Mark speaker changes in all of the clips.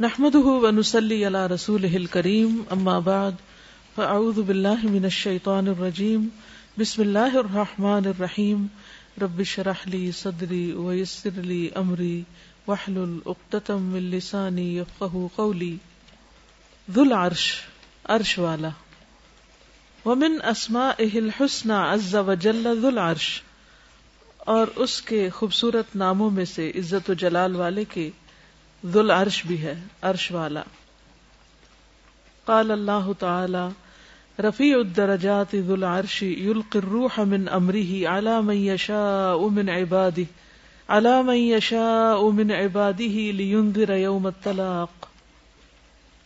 Speaker 1: نحمده ونسلي على رسوله الكريم، أما بعد، فأعوذ بالله من الشيطان الرجيم. بسم الله الرحمن الرحيم. رب اشرح لي صدري ويسر لي أمري، واحلل عقدة من لساني يفقهوا قولي. ذو العرش، عرش والا. ومن اسمائه الحسنى عز وجل ذو العرش، اور اس کے خوبصورت ناموں میں سے عزت و جلال والے کے ذل عرش بھی ہے، عرش والا۔ قال اللہ تعالی، رفیع الدرجات ذو العرش یلقی الروح من امره على من يشاء من عباده على من يشاء من عباده لينذر يوم الطلاق۔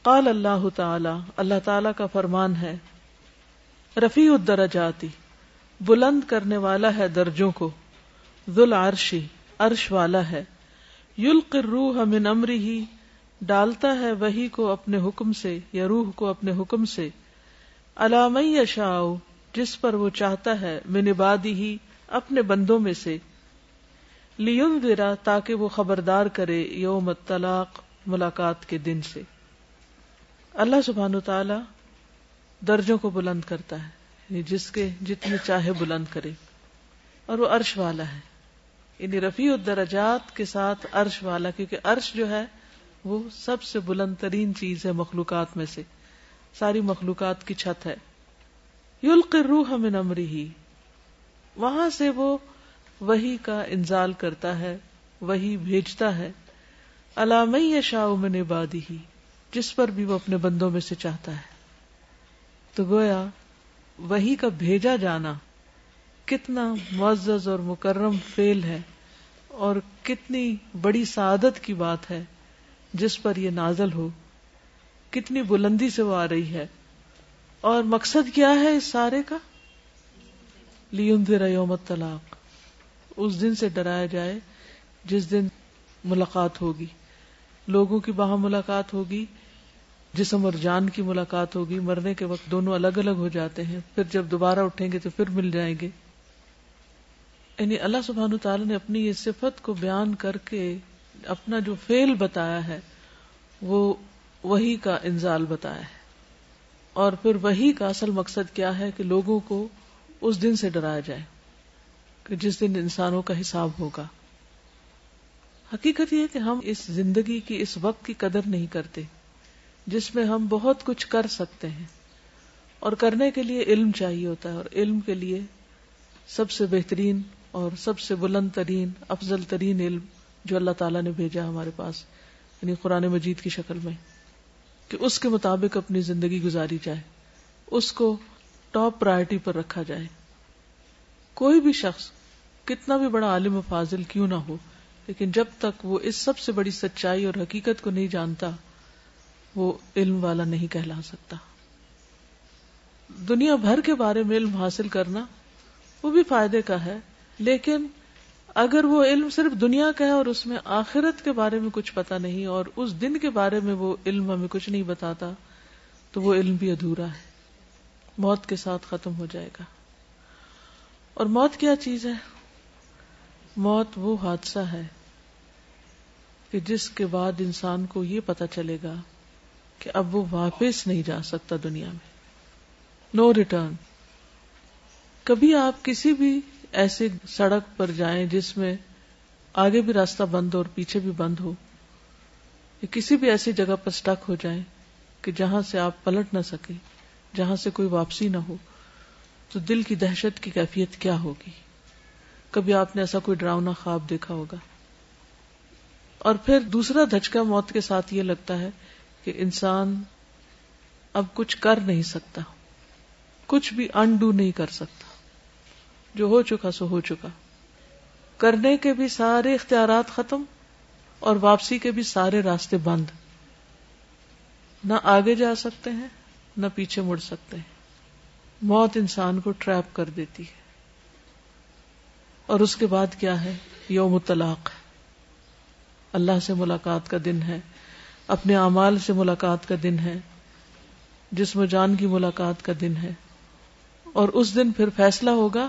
Speaker 1: قال اللہ تعالی اللہ تعالی کا فرمان ہے، رفیع الدرجات، بلند کرنے والا ہے درجوں کو، ذل عرشی عرش والا ہے۔ یلق روح من امری ہی ڈالتا ہے وہی کو اپنے حکم سے، یا روح کو اپنے حکم سے۔ علام یشاء، جس پر وہ چاہتا ہے، من عبادی ہی اپنے بندوں میں سے۔ لیون ذرا تاکہ وہ خبردار کرے یوم طلاق ملاقات کے دن سے۔ اللہ سبحان تعالی درجوں کو بلند کرتا ہے یعنی جس کے جتنے چاہے بلند کرے۔ اور وہ عرش والا ہے۔ یعنی رفیع الدرجات کے ساتھ عرش والا، کیونکہ عرش جو ہے وہ سب سے بلند ترین چیز ہے مخلوقات میں سے، ساری مخلوقات کی چھت ہے۔ یلق روح من امری ہی وہاں سے وہ وہی کا انزال کرتا ہے وہی بھیجتا ہے۔ علام شاہ من عبادی ہی جس پر بھی وہ اپنے بندوں میں سے چاہتا ہے۔ تو گویا وہی کا بھیجا جانا کتنا معزز اور مکرم فیل ہے۔ اور کتنی بڑی سعادت کی بات ہے جس پر یہ نازل ہو، کتنی بلندی سے وہ آ رہی ہے۔ اور مقصد کیا ہے اس سارے کا؟ لیندر یوم طلاق اس دن سے ڈرایا جائے جس دن ملاقات ہوگی۔ لوگوں کی باہم ملاقات ہوگی، جسم اور جان کی ملاقات ہوگی۔ مرنے کے وقت دونوں الگ الگ ہو جاتے ہیں۔ پھر جب دوبارہ اٹھیں گے تو پھر مل جائیں گے۔ یعنی اللہ سبحان تعالیٰ نے اپنی یہ صفت کو بیان کر کے اپنا جو فیل بتایا ہے، وہ وہی کا انزال بتایا ہے۔ اور پھر وہی کا اصل مقصد کیا ہے کہ لوگوں کو اس دن سے ڈرایا جائے کہ جس دن انسانوں کا حساب ہوگا۔ حقیقت یہ کہ ہم اس زندگی کی، اس وقت کی قدر نہیں کرتے جس میں ہم بہت کچھ کر سکتے ہیں۔ اور کرنے کے لیے علم چاہیے ہوتا ہے اور علم کے لیے سب سے بہترین اور سب سے بلند ترین، افضل ترین علم جو اللہ تعالیٰ نے بھیجا ہمارے پاس یعنی قرآن مجید کی شکل میں، کہ اس کے مطابق اپنی زندگی گزاری جائے، اس کو ٹاپ پرائرٹی پر رکھا جائے۔ کوئی بھی شخص، کتنا بھی بڑا عالم و فاضل کیوں نہ ہو، لیکن جب تک وہ اس سب سے بڑی سچائی اور حقیقت کو نہیں جانتا، وہ علم والا نہیں کہلا سکتا۔ دنیا بھر کے بارے میں علم حاصل کرنا وہ بھی فائدے کا ہے لیکن اگر وہ علم صرف دنیا کا ہے اور اس میں آخرت کے بارے میں کچھ پتا نہیں اور اس دن کے بارے میں وہ علم ہمیں کچھ نہیں بتاتا، تو وہ علم بھی ادھورا ہے۔ موت کے ساتھ ختم ہو جائے گا۔ اور موت کیا چیز ہے؟ موت وہ حادثہ ہے کہ جس کے بعد انسان کو یہ پتا چلے گا کہ اب وہ واپس نہیں جا سکتا دنیا میں۔ No no return. کبھی آپ کسی بھی ایسے سڑک پر جائیں جس میں آگے بھی راستہ بند ہو اور پیچھے بھی بند ہو، یا کسی بھی ایسی جگہ پر سٹک ہو جائیں کہ جہاں سے آپ پلٹ نہ سکے جہاں سے کوئی واپسی نہ ہو، تو دل کی دہشت کی کیفیت کیا ہوگی؟ کبھی آپ نے ایسا کوئی ڈراؤنا خواب دیکھا ہوگا؟ اور پھر دوسرا دھچکا موت کے ساتھ یہ لگتا ہے کہ انسان اب کچھ کر نہیں سکتا، کچھ بھی انڈو نہیں کر سکتا۔ جو ہو چکا سو ہو چکا۔ کرنے کے بھی سارے اختیارات ختم اور واپسی کے بھی سارے راستے بند۔ نہ آگے جا سکتے ہیں، نہ پیچھے مڑ سکتے ہیں۔ موت انسان کو ٹریپ کر دیتی ہے۔ اور اس کے بعد کیا ہے؟ یوم طلاق اللہ سے ملاقات کا دن ہے، اپنے اعمال سے ملاقات کا دن ہے، جسم و جان کی ملاقات کا دن ہے۔ اور اس دن پھر فیصلہ ہوگا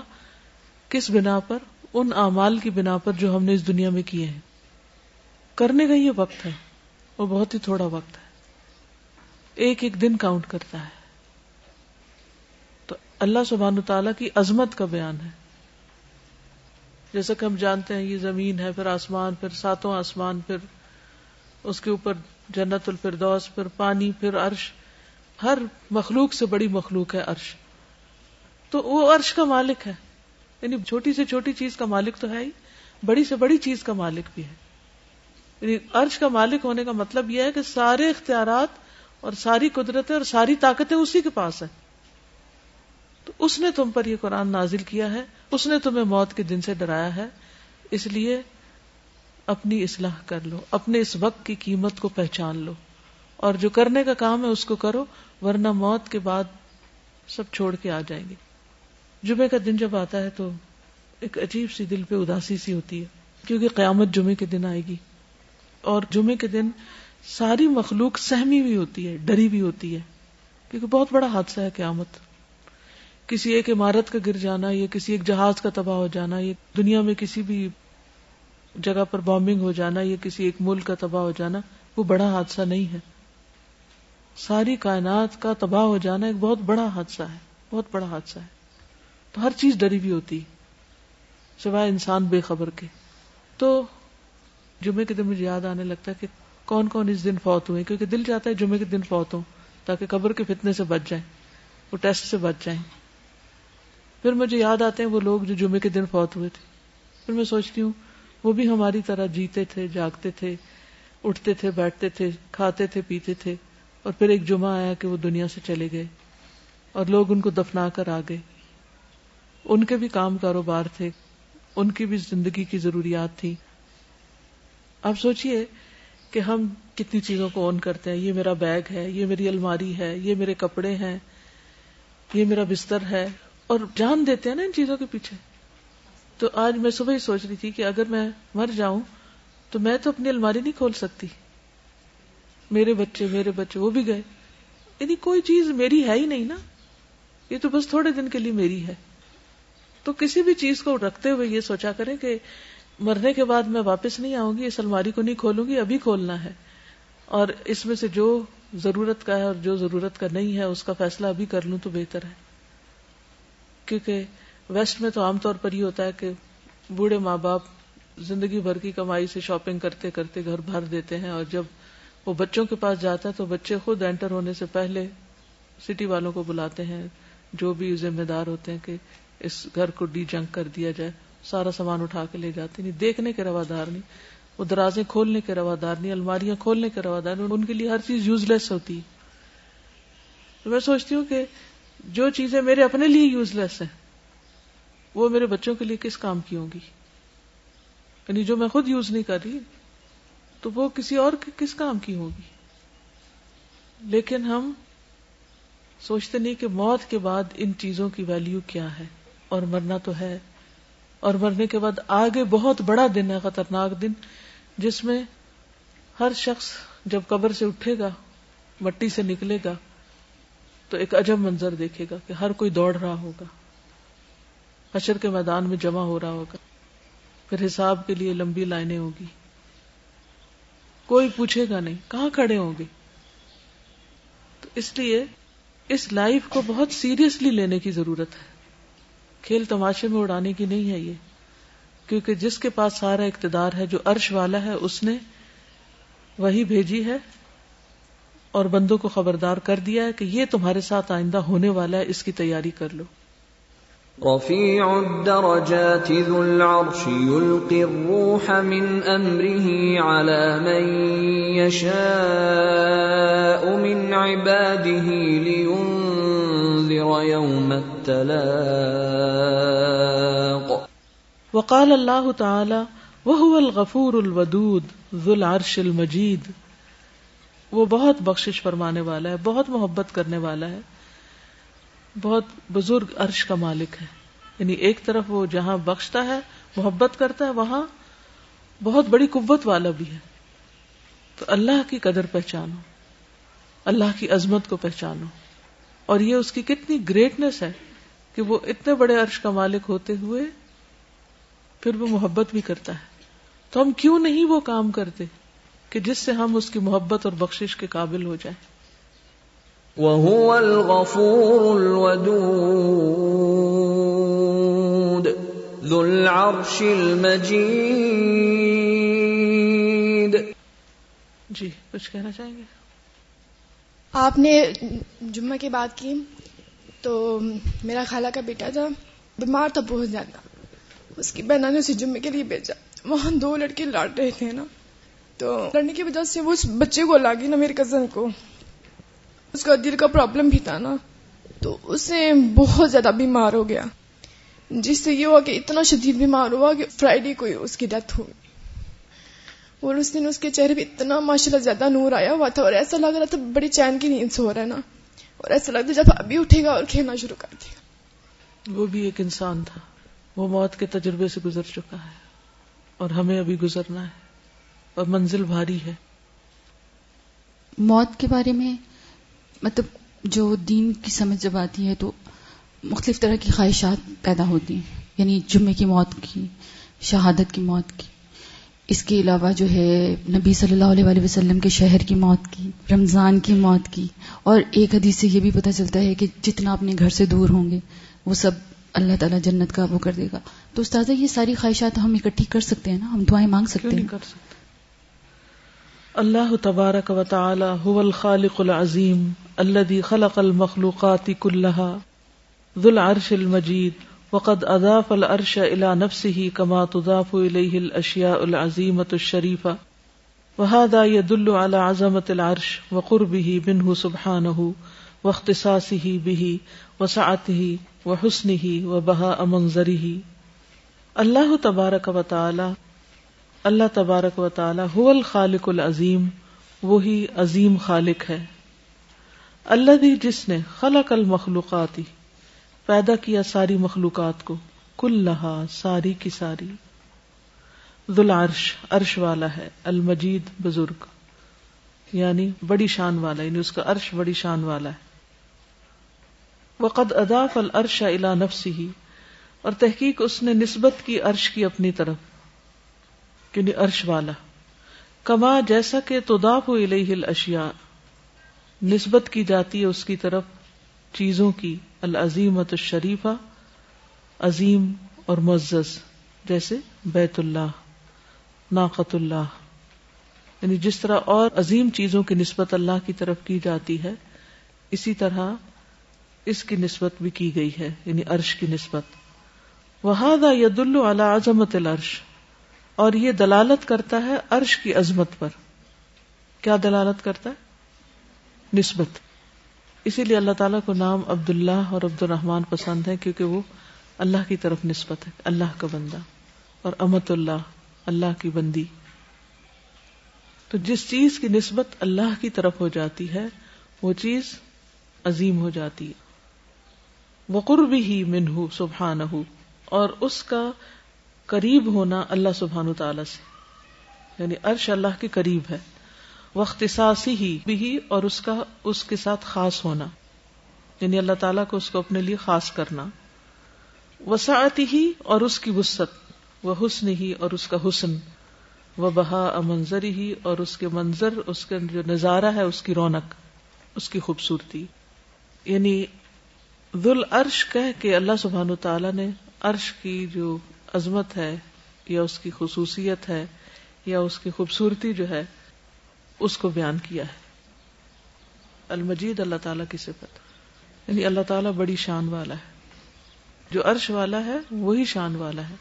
Speaker 1: کس بنا پر؟ ان اعمال کی بنا پر جو ہم نے اس دنیا میں کیے ہیں۔ کرنے کا یہ وقت ہے۔ وہ بہت ہی تھوڑا وقت ہے۔ ایک ایک دن کاؤنٹ کرتا ہے۔ تو اللہ سبحان تعالیٰ کی عظمت کا بیان ہے۔ جیسا کہ ہم جانتے ہیں یہ زمین ہے، پھر آسمان، پھر ساتوں آسمان، پھر اس کے اوپر جنت الفردوس، پھر پانی، پھر عرش۔ ہر مخلوق سے بڑی مخلوق ہے عرش۔ تو وہ عرش کا مالک ہے۔ یعنی چھوٹی سے چھوٹی چیز کا مالک تو ہے ہی، بڑی سے بڑی چیز کا مالک بھی ہے۔ یعنی عرش کا مالک ہونے کا مطلب یہ ہے کہ سارے اختیارات اور ساری قدرتیں اور ساری طاقتیں اسی کے پاس ہیں۔ تو اس نے تم پر یہ قرآن نازل کیا ہے، اس نے تمہیں موت کے دن سے ڈرایا ہے، اس لیے اپنی اصلاح کر لو، اپنے اس وقت کی قیمت کو پہچان لو۔ اور جو کرنے کا کام ہے اس کو کرو، ورنہ موت کے بعد سب چھوڑ کے آ جائیں گے۔ جمعے کا دن جب آتا ہے تو ایک عجیب سی دل پہ اداسی سی ہوتی ہے، کیونکہ قیامت جمعے کے دن آئے گی۔ اور جمعے کے دن ساری مخلوق سہمی بھی ہوتی ہے، ڈری بھی ہوتی ہے، کیونکہ بہت بڑا حادثہ ہے قیامت۔ کسی ایک عمارت کا گر جانا، یا کسی ایک جہاز کا تباہ ہو جانا، یا دنیا میں کسی بھی جگہ پر بامبنگ ہو جانا، یا کسی ایک ملک کا تباہ ہو جانا، وہ بڑا حادثہ نہیں ہے۔ ساری کائنات کا تباہ ہو جانا ایک بہت بڑا حادثہ ہے، بہت بڑا حادثہ ہے۔ تو ہر چیز ڈری بھی ہوتی، سوائے انسان بے خبر کے۔ تو جمعے کے دن مجھے یاد آنے لگتا ہے کہ کون کون اس دن فوت ہوئے، کیونکہ دل چاہتا ہے جمعے کے دن فوت ہو تاکہ قبر کے فتنے سے بچ جائیں، وہ ٹیسٹ سے بچ جائیں۔ پھر مجھے یاد آتے ہیں وہ لوگ جو جمعے کے دن فوت ہوئے تھے۔ پھر میں سوچتی ہوں، وہ بھی ہماری طرح جیتے تھے، جاگتے تھے، اٹھتے تھے، بیٹھتے تھے، کھاتے تھے، پیتے تھے، اور پھر ایک جمعہ آیا کہ وہ دنیا سے چلے گئے، اور لوگ ان کو دفنا کر آ گئے۔ ان کے بھی کام کاروبار تھے، ان کی بھی زندگی کی ضروریات تھی۔ آپ سوچئے کہ ہم کتنی چیزوں کو اون کرتے ہیں، یہ میرا بیگ ہے، یہ میری الماری ہے، یہ میرے کپڑے ہیں، یہ میرا بستر ہے۔ اور جان دیتے ہیں نا ان چیزوں کے پیچھے۔ تو آج میں صبح ہی سوچ رہی تھی کہ اگر میں مر جاؤں تو میں تو اپنی الماری نہیں کھول سکتی۔ میرے بچے میرے بچے، وہ بھی گئے۔ یعنی کوئی چیز میری ہے ہی نہیں نا، یہ تو بس تھوڑے دن کے لیے میری ہے۔ تو کسی بھی چیز کو رکھتے ہوئے یہ سوچا کریں کہ مرنے کے بعد میں واپس نہیں آؤں گی، اس الماری کو نہیں کھولوں گی، ابھی کھولنا ہے۔ اور اس میں سے جو ضرورت کا ہے اور جو ضرورت کا نہیں ہے، اس کا فیصلہ ابھی کر لوں تو بہتر ہے۔ کیونکہ ویسٹ میں تو عام طور پر یہ ہوتا ہے کہ بوڑھے ماں باپ زندگی بھر کی کمائی سے شاپنگ کرتے کرتے گھر بھر دیتے ہیں اور جب وہ بچوں کے پاس جاتا ہے تو بچے خود انٹر ہونے سے پہلے سٹی والوں کو بلاتے ہیں، جو بھی ذمہ دار ہوتے ہیں کہ اس گھر کو ڈی جنگ کر دیا جائے، سارا سامان اٹھا کے لے جاتے نہیں، دیکھنے کے روادار نہیں، وہ درازیں کھولنے کے روادار نہیں، الماریاں کھولنے کے روادار نہیں، ان کے لیے ہر چیز یوز لیس ہوتی میں سوچتی ہوں کہ جو چیزیں میرے اپنے لیے یوز لیس ہیں، وہ میرے بچوں کے لیے کس کام کی ہوں گی؟ یعنی جو میں خود یوز نہیں کر رہی، تو وہ کسی اور کس کام کی ہوگی لیکن ہم سوچتے نہیں کہ موت کے بعد ان چیزوں کی ویلیو کیا ہے۔ اور مرنا تو ہے۔ اور مرنے کے بعد آگے بہت بڑا دن ہے، خطرناک دن، جس میں ہر شخص جب قبر سے اٹھے گا، مٹی سے نکلے گا، تو ایک عجب منظر دیکھے گا کہ ہر کوئی دوڑ رہا ہوگا۔ حشر کے میدان میں جمع ہو رہا ہوگا۔ پھر حساب کے لیے لمبی لائنیں ہوگی۔ کوئی پوچھے گا نہیں، کہاں کھڑے ہوں گے؟ تو اس لیے اس لائف کو بہت سیریسلی لینے کی ضرورت ہے۔ کھیل تماشے میں اڑانے کی نہیں ہے یہ۔ کیونکہ جس کے پاس سارا اقتدار ہے، جو عرش والا ہے، اس نے وہی بھیجی ہے اور بندوں کو خبردار کر دیا ہے کہ یہ تمہارے ساتھ آئندہ ہونے والا ہے، اس کی تیاری کر لو۔
Speaker 2: رفيع الدرجات ذو العرش يلقي الروح من امره على من يشاء من عباده لينذر يوم التلاق.
Speaker 1: وقال الله تعالى وهو الغفور الودود ذو العرش المجید وہ بہت بخشش فرمانے والا ہے، بہت محبت کرنے والا ہے، بہت بزرگ عرش کا مالک ہے. یعنی ایک طرف وہ جہاں بخشتا ہے، محبت کرتا ہے، وہاں بہت بڑی قوت والا بھی ہے. تو اللہ کی قدر پہچانو، اللہ کی عظمت کو پہچانو. اور یہ اس کی کتنی گریٹنیس ہے کہ وہ اتنے بڑے عرش کا مالک ہوتے ہوئے پھر وہ محبت بھی کرتا ہے۔ تو ہم کیوں نہیں وہ کام کرتے کہ جس سے ہم اس کی محبت اور بخشش کے قابل ہو جائیں؟
Speaker 2: وهو الغفور الودود ذو العرش المجيد۔
Speaker 1: جی کچھ کہنا چاہیں گے؟
Speaker 3: آپ نے جمعہ کی بات کی تو میرا خالہ کا بیٹا تھا، بیمار تھا بہت زیادہ۔ اس کی بہنا نے اسے جمعے کے لیے بھیجا۔ وہاں دو لڑکے لڑ رہے تھے نا۔ تو لڑنے کی وجہ سے وہ اس بچے کو لگی نا میرے کزن کو۔ اس کا دل کا پرابلم بھی تھا نا۔ تو اسے بہت زیادہ بیمار ہو گیا۔ جس سے یہ ہوا کہ اتنا شدید بیمار ہوا کہ فرائیڈے کو ہی اس کی ڈیتھ ہوئی۔ اور اس دن اس کے چہرے پہ اتنا ماشاء اللہ زیادہ نور آیا ہوا تھا اور ایسا لگ رہا تھا بڑی چین کی نیند سے ہو رہا ہے نا اور ایسا لگتا جب ابھی اٹھے گا اور کھیلنا شروع کر دے گا۔
Speaker 1: وہ بھی ایک انسان تھا وہ موت کے تجربے سے گزر چکا ہے اور ہمیں ابھی گزرنا ہے اور منزل بھاری ہے۔
Speaker 4: موت کے بارے میں مطلب جو دین کی سمجھ جب آتی ہے تو مختلف طرح کی خواہشات پیدا ہوتی ہیں یعنی جمعے کی موت کی شہادت کی موت کی۔ اس کے علاوہ جو ہے نبی صلی اللہ علیہ وآلہ وسلم کے شہر کی موت کی رمضان کی موت کی اور ایک حدیث سے یہ بھی پتہ چلتا ہے کہ جتنا اپنے گھر سے دور ہوں گے وہ سب اللہ تعالیٰ جنت کا وہ کر دے گا۔ تو استاذہ یہ ساری خواہشات ہم اکٹھی کر سکتے ہیں نا؟ ہم دعائیں مانگ سکتے ہیں؟
Speaker 1: کر سکتے؟ اللہ تبارک و تعالی هو الخالق العظیم الذي خلق المخلوقات كلها ذو العرش المجيد وقد اضاف العرش الى نفسه كما تضاف اليه الاشياء العظيمه الشريفه وهذا يدل على عظمه العرش وقربه منه سبحانه واختصاصه به وسعته وحسنه وبهاء منظره. اللہ تبارک و تعالی، اللہ تبارک و تعالی هو الخالق العظیم، وہی عظیم خالق ہے اللہ جس نے خلق المخلوقاتی پیدا کیا ساری مخلوقات کو کل لہا ساری کی ساری۔ ذل عرش عرش والا ہے، المجید بزرگ۔ یعنی بڑی شان والا یعنی اس کا عرش بڑی شان والا ہے۔ وقد اضاف العرش الى نفسه، اور تحقیق اس نے نسبت کی عرش کی اپنی طرف۔ یعنی عرش والا۔ کما، جیسا کہ تداف الیہ الاشیاء نسبت کی جاتی ہے اس کی طرف چیزوں کی۔ العظیمت الشریفہ، عظیم اور معزز، جیسے بیت اللہ ناقت اللہ۔ یعنی جس طرح اور عظیم چیزوں کی نسبت اللہ کی طرف کی جاتی ہے، اسی طرح اس کی نسبت بھی کی گئی ہے یعنی عرش کی نسبت۔ وہادا ید اللہ عظمت العرش۔ اور یہ دلالت کرتا ہے عرش کی عظمت پر۔ کیا دلالت کرتا ہے؟ نسبت۔ اسی لیے اللہ تعالیٰ کو نام عبد اللہ اور عبد الرحمان پسند ہے کیونکہ وہ اللہ کی طرف نسبت ہے، اللہ کا بندہ اور امت اللہ اللہ کی بندی۔ تو جس چیز کی نسبت اللہ کی طرف ہو جاتی ہے، وہ چیز عظیم ہو جاتی ہے۔ وقر بھی ہی منہ سبحان اور اس کا قریب ہونا اللہ سبحان تعالی سے۔ یعنی عرش اللہ کے قریب ہے۔ وقتصاصی ہی بھی اور اس کا، اس کے ساتھ خاص ہونا۔ یعنی اللہ تعالیٰ کو اس کو اپنے لیے خاص کرنا۔ وسعتی ہی اور اس کی وسط وہ حسن ہی اور اس کا حسن۔ وہ بہا منظری ہی اور اس کے منظر، اس کے جو نظارہ ہے، اس کی رونق، اس کی خوبصورتی۔ یعنی ذل عرش کہہ کے اللہ سبحان و تعالیٰ نے عرش کی جو عظمت ہے یا اس کی خصوصیت ہے یا اس کی خوبصورتی جو ہے اس کو بیان کیا ہے۔ المجید اللہ تعالیٰ کی صفت۔ یعنی اللہ تعالیٰ بڑی شان والا ہے۔ جو عرش والا ہے، وہی شان والا ہے۔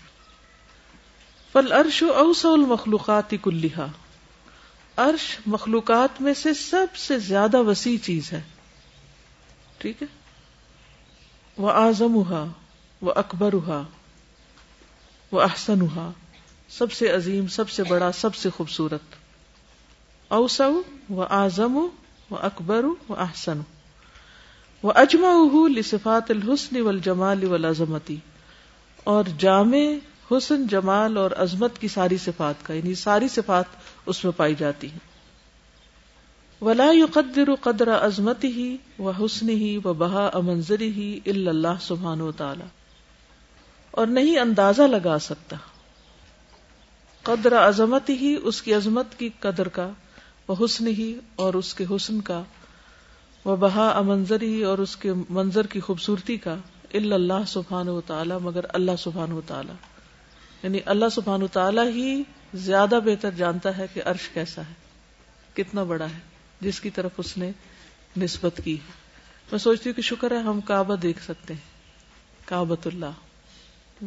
Speaker 1: فل عرش اوس المخلوقات کلیہ عرش مخلوقات میں سے سب سے زیادہ وسیع چیز ہے۔ ٹھیک ہے۔ وہ آزم وہ اکبر ہوا وہ احسن ہوا سب سے عظیم، سب سے بڑا، سب سے خوبصورت۔ اوسو و اعظم و اکبر و احسن. و اجما لصفات الحسن و الجمال اور جامع حسن، جمال اور عظمت کی ساری صفات کا یعنی ساری صفات اس میں پائی جاتی ہیں. ولا يقدر قدر عظمت ہی و حسن ہی و بہا منظری ہی اللہ سبحان و تعالی اور نہیں اندازہ لگا سکتا قدر عظمت ہی اس کی عظمت کی قدر کا وہ حسن ہی اور اس کے حسن کا وہ بہا منظر ہی اور اس کے منظر کی خوبصورتی کا اللہ سبحان و تعالی مگر اللہ سبحان و تعالی یعنی اللہ سبحان و تعالی ہی زیادہ بہتر جانتا ہے کہ عرش کیسا ہے، کتنا بڑا ہے، جس کی طرف اس نے نسبت کی۔ ہے میں سوچتی ہوں کہ شکر ہے ہم کعبہ دیکھ سکتے ہیں کابت اللہ۔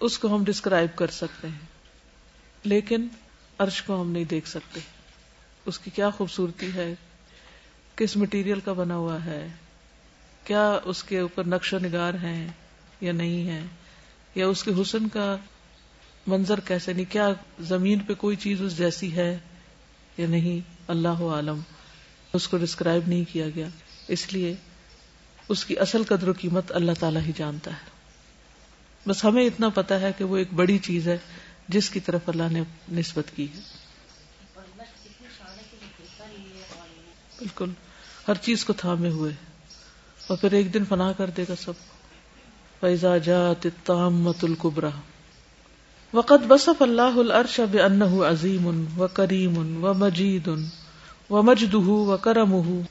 Speaker 1: اس کو ہم ڈسکرائب کر سکتے ہیں، لیکن عرش کو ہم نہیں دیکھ سکتے۔ اس کی کیا خوبصورتی ہے؟ کس مٹیریل کا بنا ہوا ہے؟ کیا اس کے اوپر نقش و نگار ہیں یا نہیں ہے یا اس کے حسن کا منظر کیسے؟ نہیں کیا زمین پہ کوئی چیز اس جیسی ہے یا نہیں؟ اللہ عالم، اس کو ڈسکرائب نہیں کیا گیا۔ اس لیے اس کی اصل قدر و قیمت اللہ تعالیٰ ہی جانتا ہے۔ بس ہمیں اتنا پتا ہے کہ وہ ایک بڑی چیز ہے جس کی طرف اللہ نے نسبت کی ہے۔ بالکل۔ ہر چیز کو تھامے ہوئے۔ اور پھر ایک دن فنا کر دے گا سب فیضا جات تامت القبرا وقت بصف اللہ العرش بأنہ عظیم و کریم و مجید و مجدہ و کرمہ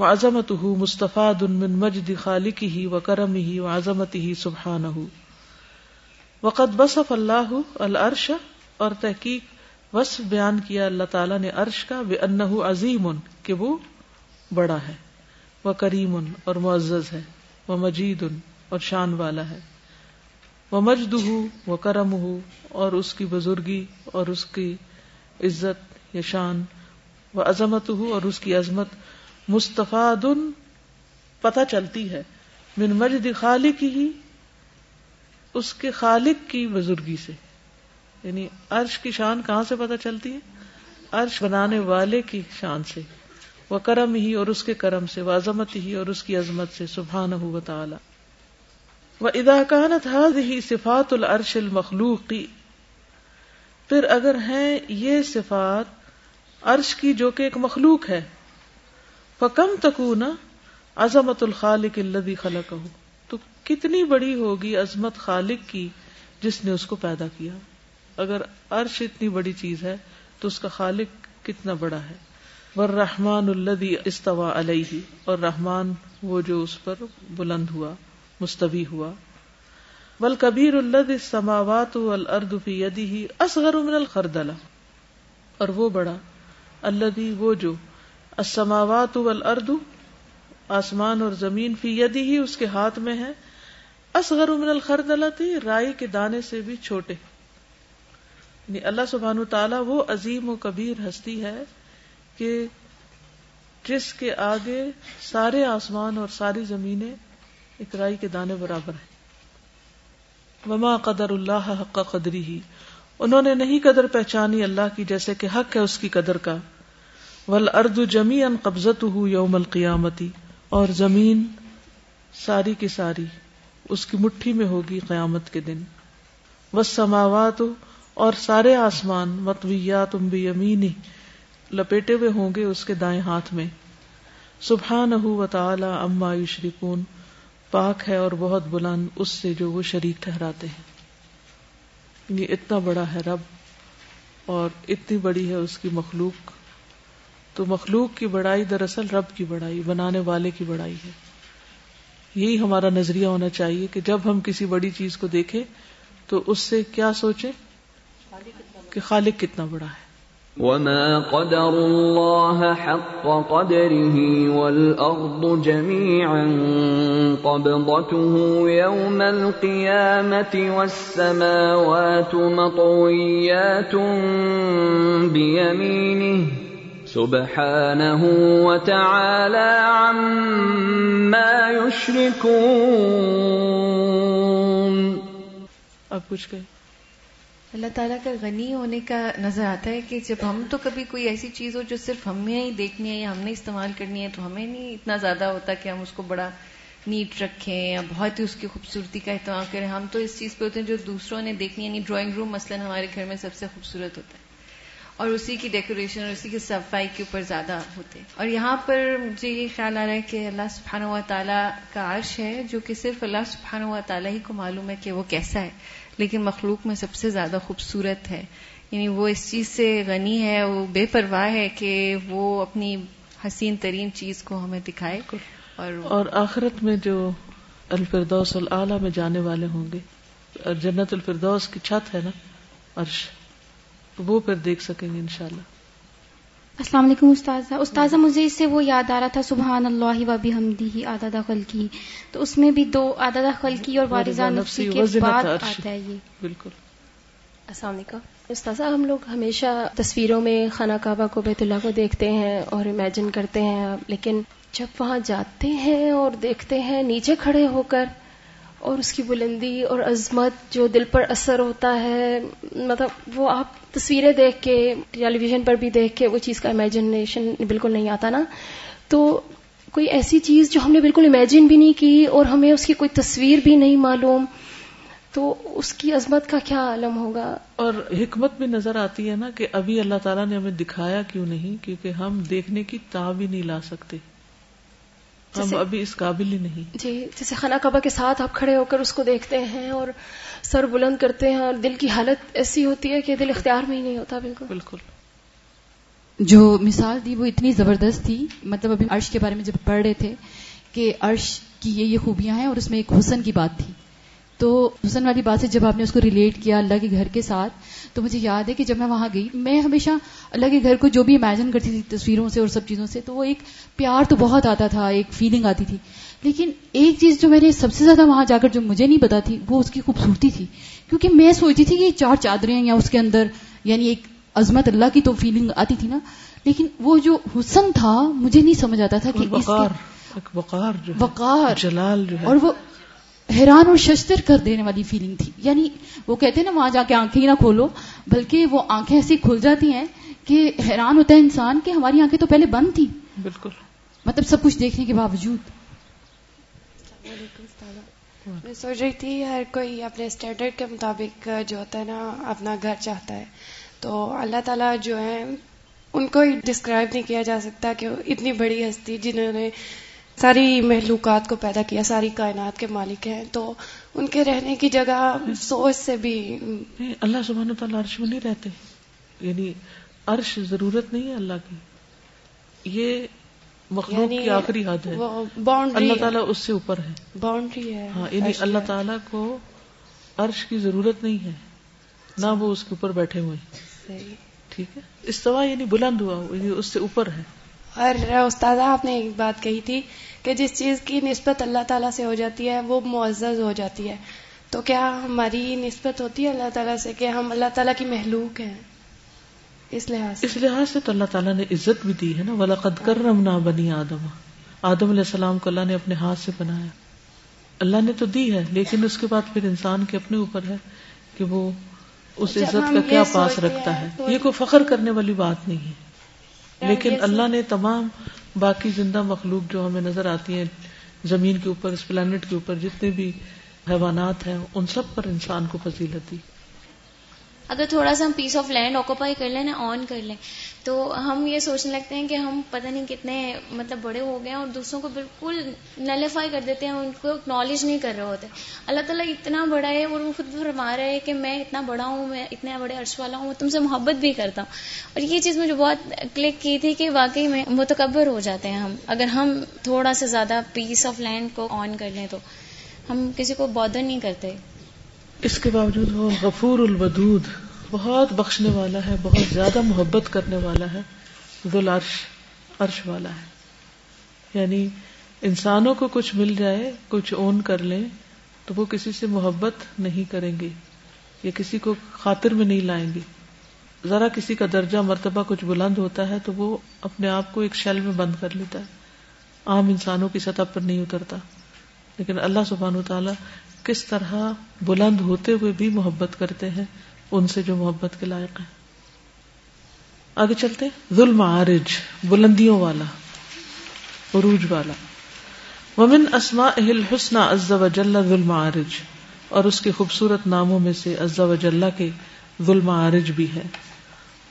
Speaker 1: و عظمتہ مستفاد من مجد خالقہ و کرمہ و عظمتہ سبحانہ وقت بصف اللہ العرش اور تحقیق وصف بیان کیا اللہ تعالیٰ نے عرش کا بأنہ عظیم کہ وہ بڑا ہے، وہ کریم اور معزز ہے، وہ مجید اور شان والا ہے۔ وہ مجد ہو وہ کرم ہو اور اس کی بزرگی اور اس کی عزت یا شان۔ وہ عظمت ہو اور اس کی عظمت مستفاد پتہ چلتی ہے۔ من مجد خالق ہی اس کے خالق کی بزرگی سے۔ یعنی عرش کی شان کہاں سے پتہ چلتی ہے؟ عرش بنانے والے کی شان سے۔ وہ کرم ہی اور اس کے کرم سے، وہ عظمت ہی اور اس کی عظمت سے سبحان ہو تعالی۔ وہ اداکانت حد ہی صفات العرش المخلوقی پھر اگر ہیں یہ صفات عرش کی جو کہ ایک مخلوق ہے، فکم تکون عظمت الخالق الذي خلق تو کتنی بڑی ہوگی عظمت خالق کی جس نے اس کو پیدا کیا؟ اگر عرش اتنی بڑی چیز ہے تو اس کا خالق کتنا بڑا ہے۔ رحمان الدی استوا علیہ اور رحمان وہ جو اس پر بلند ہوا، مستوی ہوا۔ بل کبیر الد سماوات الرد فی یدی اصغر من الخردلہ اور وہ بڑا الدی وہ جو السماوات والارض آسمان اور زمین فی یدی ہی اس کے ہاتھ میں ہے۔ اصغر من الخردلہ تھی رائی کے دانے سے بھی چھوٹے۔ یعنی اللہ سبحانہ تعالیٰ وہ عظیم و کبیر ہستی ہے کہ جس کے آگے سارے آسمان اور ساری زمینیں اکرائی کے دانے برابر ہیں۔ وما قدر اللہ حق کا قدری ہی انہوں نے نہیں قدر پہچانی اللہ کی جیسے کہ حق ہے اس کی قدر کا۔ ول ارد جمی ان قبضت ہو یوم القیامتی اور زمین ساری کی ساری اس کی مٹھی میں ہوگی قیامت کے دن۔ وہ سماوات اور سارے آسمان متویات ام بھی یمینی لپیٹے ہوئے ہوں گے اس کے دائیں ہاتھ میں۔ سبحان و تعالی اما یشرکون، پاک ہے اور بہت بلند اس سے جو وہ شریک ٹھہراتے ہیں۔ یہ اتنا بڑا ہے رب اور اتنی بڑی ہے اس کی مخلوق۔ تو مخلوق کی بڑائی دراصل رب کی بڑائی، بنانے والے کی بڑائی ہے۔ یہی ہمارا نظریہ ہونا چاہیے کہ جب ہم کسی بڑی چیز کو دیکھیں تو اس سے کیا سوچیں؟ کہ خالق کتنا بڑا ہے۔
Speaker 2: وما قدر الله حق قدره والأرض جميعا قبضته يوم القيامة والسماوات مطويات بيمينه سبحانه وتعالى عما يشركون۔
Speaker 1: اب کچھ گئے
Speaker 5: اللہ تعالیٰ کا غنی ہونے کا نظر آتا ہے کہ جب ہم تو کبھی کوئی ایسی چیز ہو جو صرف ہمیں ہی دیکھنی ہے یا ہم نے استعمال کرنی ہے تو ہمیں نہیں اتنا زیادہ ہوتا کہ ہم اس کو بڑا نیٹ رکھیں یا بہت ہی اس کی خوبصورتی کا اہتمام کریں۔ ہم تو اس چیز پہ ہوتے ہیں جو دوسروں نے دیکھنی ہے یعنی ڈرائنگ روم مثلاً ہمارے گھر میں سب سے خوبصورت ہوتا ہے۔ اور اسی کی ڈیکوریشن اور اسی کی صفائی کے اوپر زیادہ ہوتے اور یہاں پر مجھے یہ خیال آ رہا ہے کہ اللہ سبحانہ و تعالیٰ کا عرش ہے جو کہ صرف اللہ سبحانہ و تعالیٰ ہی کو معلوم ہے کہ وہ کیسا ہے۔ لیکن مخلوق میں سب سے زیادہ خوبصورت ہے۔ یعنی وہ اس چیز سے غنی ہے وہ بے پرواہ ہے کہ وہ اپنی حسین ترین چیز کو ہمیں دکھائے اور
Speaker 1: اور آخرت میں جو الفردوس العلیٰ میں جانے والے ہوں گے اور جنت الفردوس کی چھت ہے نا عرش وہ پھر دیکھ سکیں گے انشاءاللہ۔
Speaker 6: السلام علیکم استاذہ۔ استاذہ مجھے اس سے وہ یاد آ رہا تھا سبحان اللہ و بحمدی ہی آدادہ خلقی۔ تو اس میں بھی دو آدادہ خلقی اور وارزہ نفسی کے بعد. آتا ہے یہ۔
Speaker 1: بالکل۔
Speaker 7: السلام علیکم۔ استاذہ ہم لوگ ہمیشہ تصویروں میں خانہ کعبہ کو بیت اللہ کو دیکھتے ہیں اور امیجن کرتے ہیں لیکن جب وہاں جاتے ہیں اور دیکھتے ہیں نیچے کھڑے ہو کر اور اس کی بلندی اور عظمت جو دل پر اثر ہوتا ہے مطلب وہ آپ تصویریں دیکھ کے ٹیلی ویژن پر بھی دیکھ کے وہ چیز کا امیجنیشن بالکل نہیں آتا نا۔ تو کوئی ایسی چیز جو ہم نے بالکل امیجن بھی نہیں کی اور ہمیں اس کی کوئی تصویر بھی نہیں معلوم، تو اس کی عظمت کا کیا عالم ہوگا؟
Speaker 1: اور حکمت بھی نظر آتی ہے نا کہ ابھی اللہ تعالیٰ نے ہمیں دکھایا کیوں نہیں؟ کیونکہ ہم دیکھنے کی تا بھی نہیں لا سکتے۔ ہم ابھی اس قابل ہی نہیں۔
Speaker 7: جی جیسے خانہ کعبہ کے ساتھ آپ کھڑے ہو کر اس کو دیکھتے ہیں اور سر بلند کرتے ہیں اور دل کی حالت ایسی ہوتی ہے کہ دل اختیار میں ہی نہیں ہوتا بالکل۔
Speaker 1: بالکل۔
Speaker 4: جو مثال دی وہ اتنی زبردست تھی۔ مطلب ابھی عرش کے بارے میں جب پڑھ رہے تھے کہ عرش کی یہ یہ خوبیاں ہیں اور اس میں ایک حسن کی بات تھی۔ تو حسن والی بات سے جب آپ نے اس کو ریلیٹ کیا اللہ کے گھر کے ساتھ تو مجھے یاد ہے کہ جب میں وہاں گئی میں ہمیشہ اللہ کے گھر کو جو بھی امیجن کرتی تھی تصویروں سے اور سب چیزوں سے تو وہ ایک پیار تو بہت آتا تھا ایک فیلنگ آتی تھی۔ لیکن ایک چیز جو میں نے سب سے زیادہ وہاں جا کر جو مجھے نہیں پتا تھی وہ اس کی خوبصورتی تھی۔ کیونکہ میں سوچتی تھی کہ چار چادریں یا اس کے اندر یعنی ایک عظمت اللہ کی تو فیلنگ آتی تھی نا۔ لیکن وہ جو حسن تھا مجھے نہیں سمجھ آتا تھا کہ اس
Speaker 1: وقار وقار جو
Speaker 4: وقار۔
Speaker 1: جلال جو
Speaker 4: اور وہ حیران اور ششتر کر دینے والی فیلنگ تھی۔ یعنی وہ کہتے ہیں نا وہاں جا کے آنکھیں ہی نہ کھولو بلکہ وہ آنکھیں ایسی کھل جاتی ہیں کہ حیران ہوتا ہے انسان کہ ہماری آنکھیں تو پہلے بند تھی
Speaker 1: بالکل۔
Speaker 4: مطلب سب کچھ دیکھنے کے باوجود۔
Speaker 8: میں سوچ رہی تھی ہر کوئی اپنے اسٹینڈرڈ کے مطابق جو ہوتا ہے نا اپنا گھر چاہتا ہے۔ تو اللہ تعالیٰ جو ہے ان کو ڈسکرائب نہیں کیا جا سکتا کہ اتنی بڑی ہستی جنہوں نے ساری محلوقات کو پیدا کیا ساری کائنات کے مالک ہیں۔ تو ان کے رہنے کی جگہ سوچ سے بھی
Speaker 1: اللہ سبحانہ تعالیٰ عرش میں نہیں رہتے۔ یعنی عرش ضرورت نہیں ہے اللہ کی۔ یہ مخلوق
Speaker 8: یعنی
Speaker 1: کی آخری حد ہے۔
Speaker 8: باؤنڈری
Speaker 1: اللہ تعالیٰ اس سے اوپر ہے۔
Speaker 8: باؤنڈری ہے۔
Speaker 1: ہاں یعنی اللہ۔ تعالیٰ کو عرش کی ضرورت نہیں ہے۔ نہ وہ اس کے اوپر بیٹھے ہوئے۔ ٹھیک ہے؟ استوا یعنی بلند ہوا ہوا، یعنی اس سے اوپر ہے۔
Speaker 8: اور استاذہ آپ نے ایک بات کہی تھی کہ جس چیز کی نسبت اللہ تعالیٰ سے ہو جاتی ہے وہ معزز ہو جاتی ہے۔ تو کیا ہماری نسبت ہوتی ہے اللہ تعالیٰ سے کہ ہم اللہ تعالیٰ کی محلوق ہیں؟ اس لحاظ
Speaker 1: اس لحاظ سے تو اللہ تعالیٰ نے عزت بھی دی ہے نا۔ ولاقد کرمنا بنی آدم۔ آدم علیہ السلام کو اللہ نے اپنے ہاتھ سے بنایا۔ اللہ نے تو دی ہے لیکن اس کے بعد پھر انسان کے اپنے اوپر ہے کہ وہ اس عزت کا کیا پاس رکھتا ہے۔ یہ کوئی فخر کرنے والی بات نہیں ہے۔
Speaker 8: یار
Speaker 1: لیکن اللہ نے تمام باقی زندہ مخلوق جو ہمیں نظر آتی ہیں زمین کے اوپر، اس پلانٹ کے اوپر، جتنے بھی حیوانات ہیں، ان سب پر انسان کو فضیلت دی۔
Speaker 9: اگر تھوڑا سا ہم پیس آف لینڈ آکوپائی کر لیں نا آن کر لیں تو ہم یہ سوچنے لگتے ہیں کہ ہم پتہ نہیں کتنے مطلب بڑے ہو گئے ہیں اور دوسروں کو بالکل نلیفائی کر دیتے ہیں، ان کو اکنالج نہیں کر رہے ہوتے۔ اللہ تعالیٰ اتنا بڑا ہے اور وہ خود فرما رہا ہے کہ میں اتنا بڑا ہوں، میں اتنے بڑے عرش والا ہوں، میں تم سے محبت بھی کرتا ہوں۔ اور یہ چیز مجھے بہت کلک کی تھی کہ واقعی میں متکبر ہو جاتے ہیں ہم۔ اگر ہم تھوڑا سا زیادہ پیس آف لینڈ کو آن کر لیں تو ہم کسی کو بودر نہیں کرتے۔
Speaker 1: اس کے باوجود وہ غفور الودود۔ بہت بخشنے والا ہے، بہت زیادہ محبت کرنے والا ہے ذو العرش عرش والا ہے۔ یعنی انسانوں کو کچھ مل جائے، کچھ اون کر لیں، تو وہ کسی سے محبت نہیں کریں گے، یا کسی کو خاطر میں نہیں لائیں گے۔ ذرا کسی کا درجہ، مرتبہ کچھ بلند ہوتا ہے، تو وہ اپنے آپ کو ایک شیل میں بند کر لیتا ہے۔ عام انسانوں کی سطح پر نہیں اترتا۔ لیکن اللہ سبحانہ و تعالیٰ کس طرح بلند ہوتے ہوئے بھی محبت کرتے ہیں ان سے جو محبت کے لائق ہیں۔ آگے چلتے ظلم عارج، بلندیوں والا، عروج والا۔ ومن اسماء الحسن عز وجل ظلم عارج۔ اور اس کے خوبصورت ناموں میں سے عز وجل کے ظلم عارج بھی ہے۔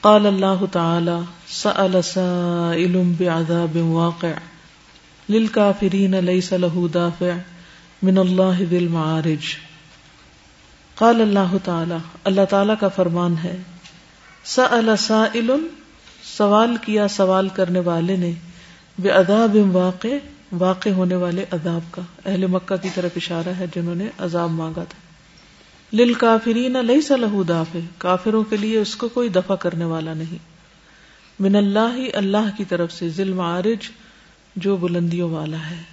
Speaker 1: قال اللہ تعالی سأل سائل بعذاب واقع۔ للكافرین لیس له دافع۔ من اللہ ذی المعارج قال اللہ تعالی اللہ تعالی کا فرمان ہے، سأل سائل، سوال کیا سوال کرنے والے نے بے اداب واقع واقع ہونے والے عذاب کا۔ اہل مکہ کی طرف اشارہ ہے جنہوں نے عذاب مانگا تھا۔ لل کافرین لئی سلح دافع، کافروں کے لیے اس کو کوئی دفع کرنے والا نہیں۔ من اللہ ہی اللہ کی طرف سے ذل عارج جو بلندیوں والا ہے۔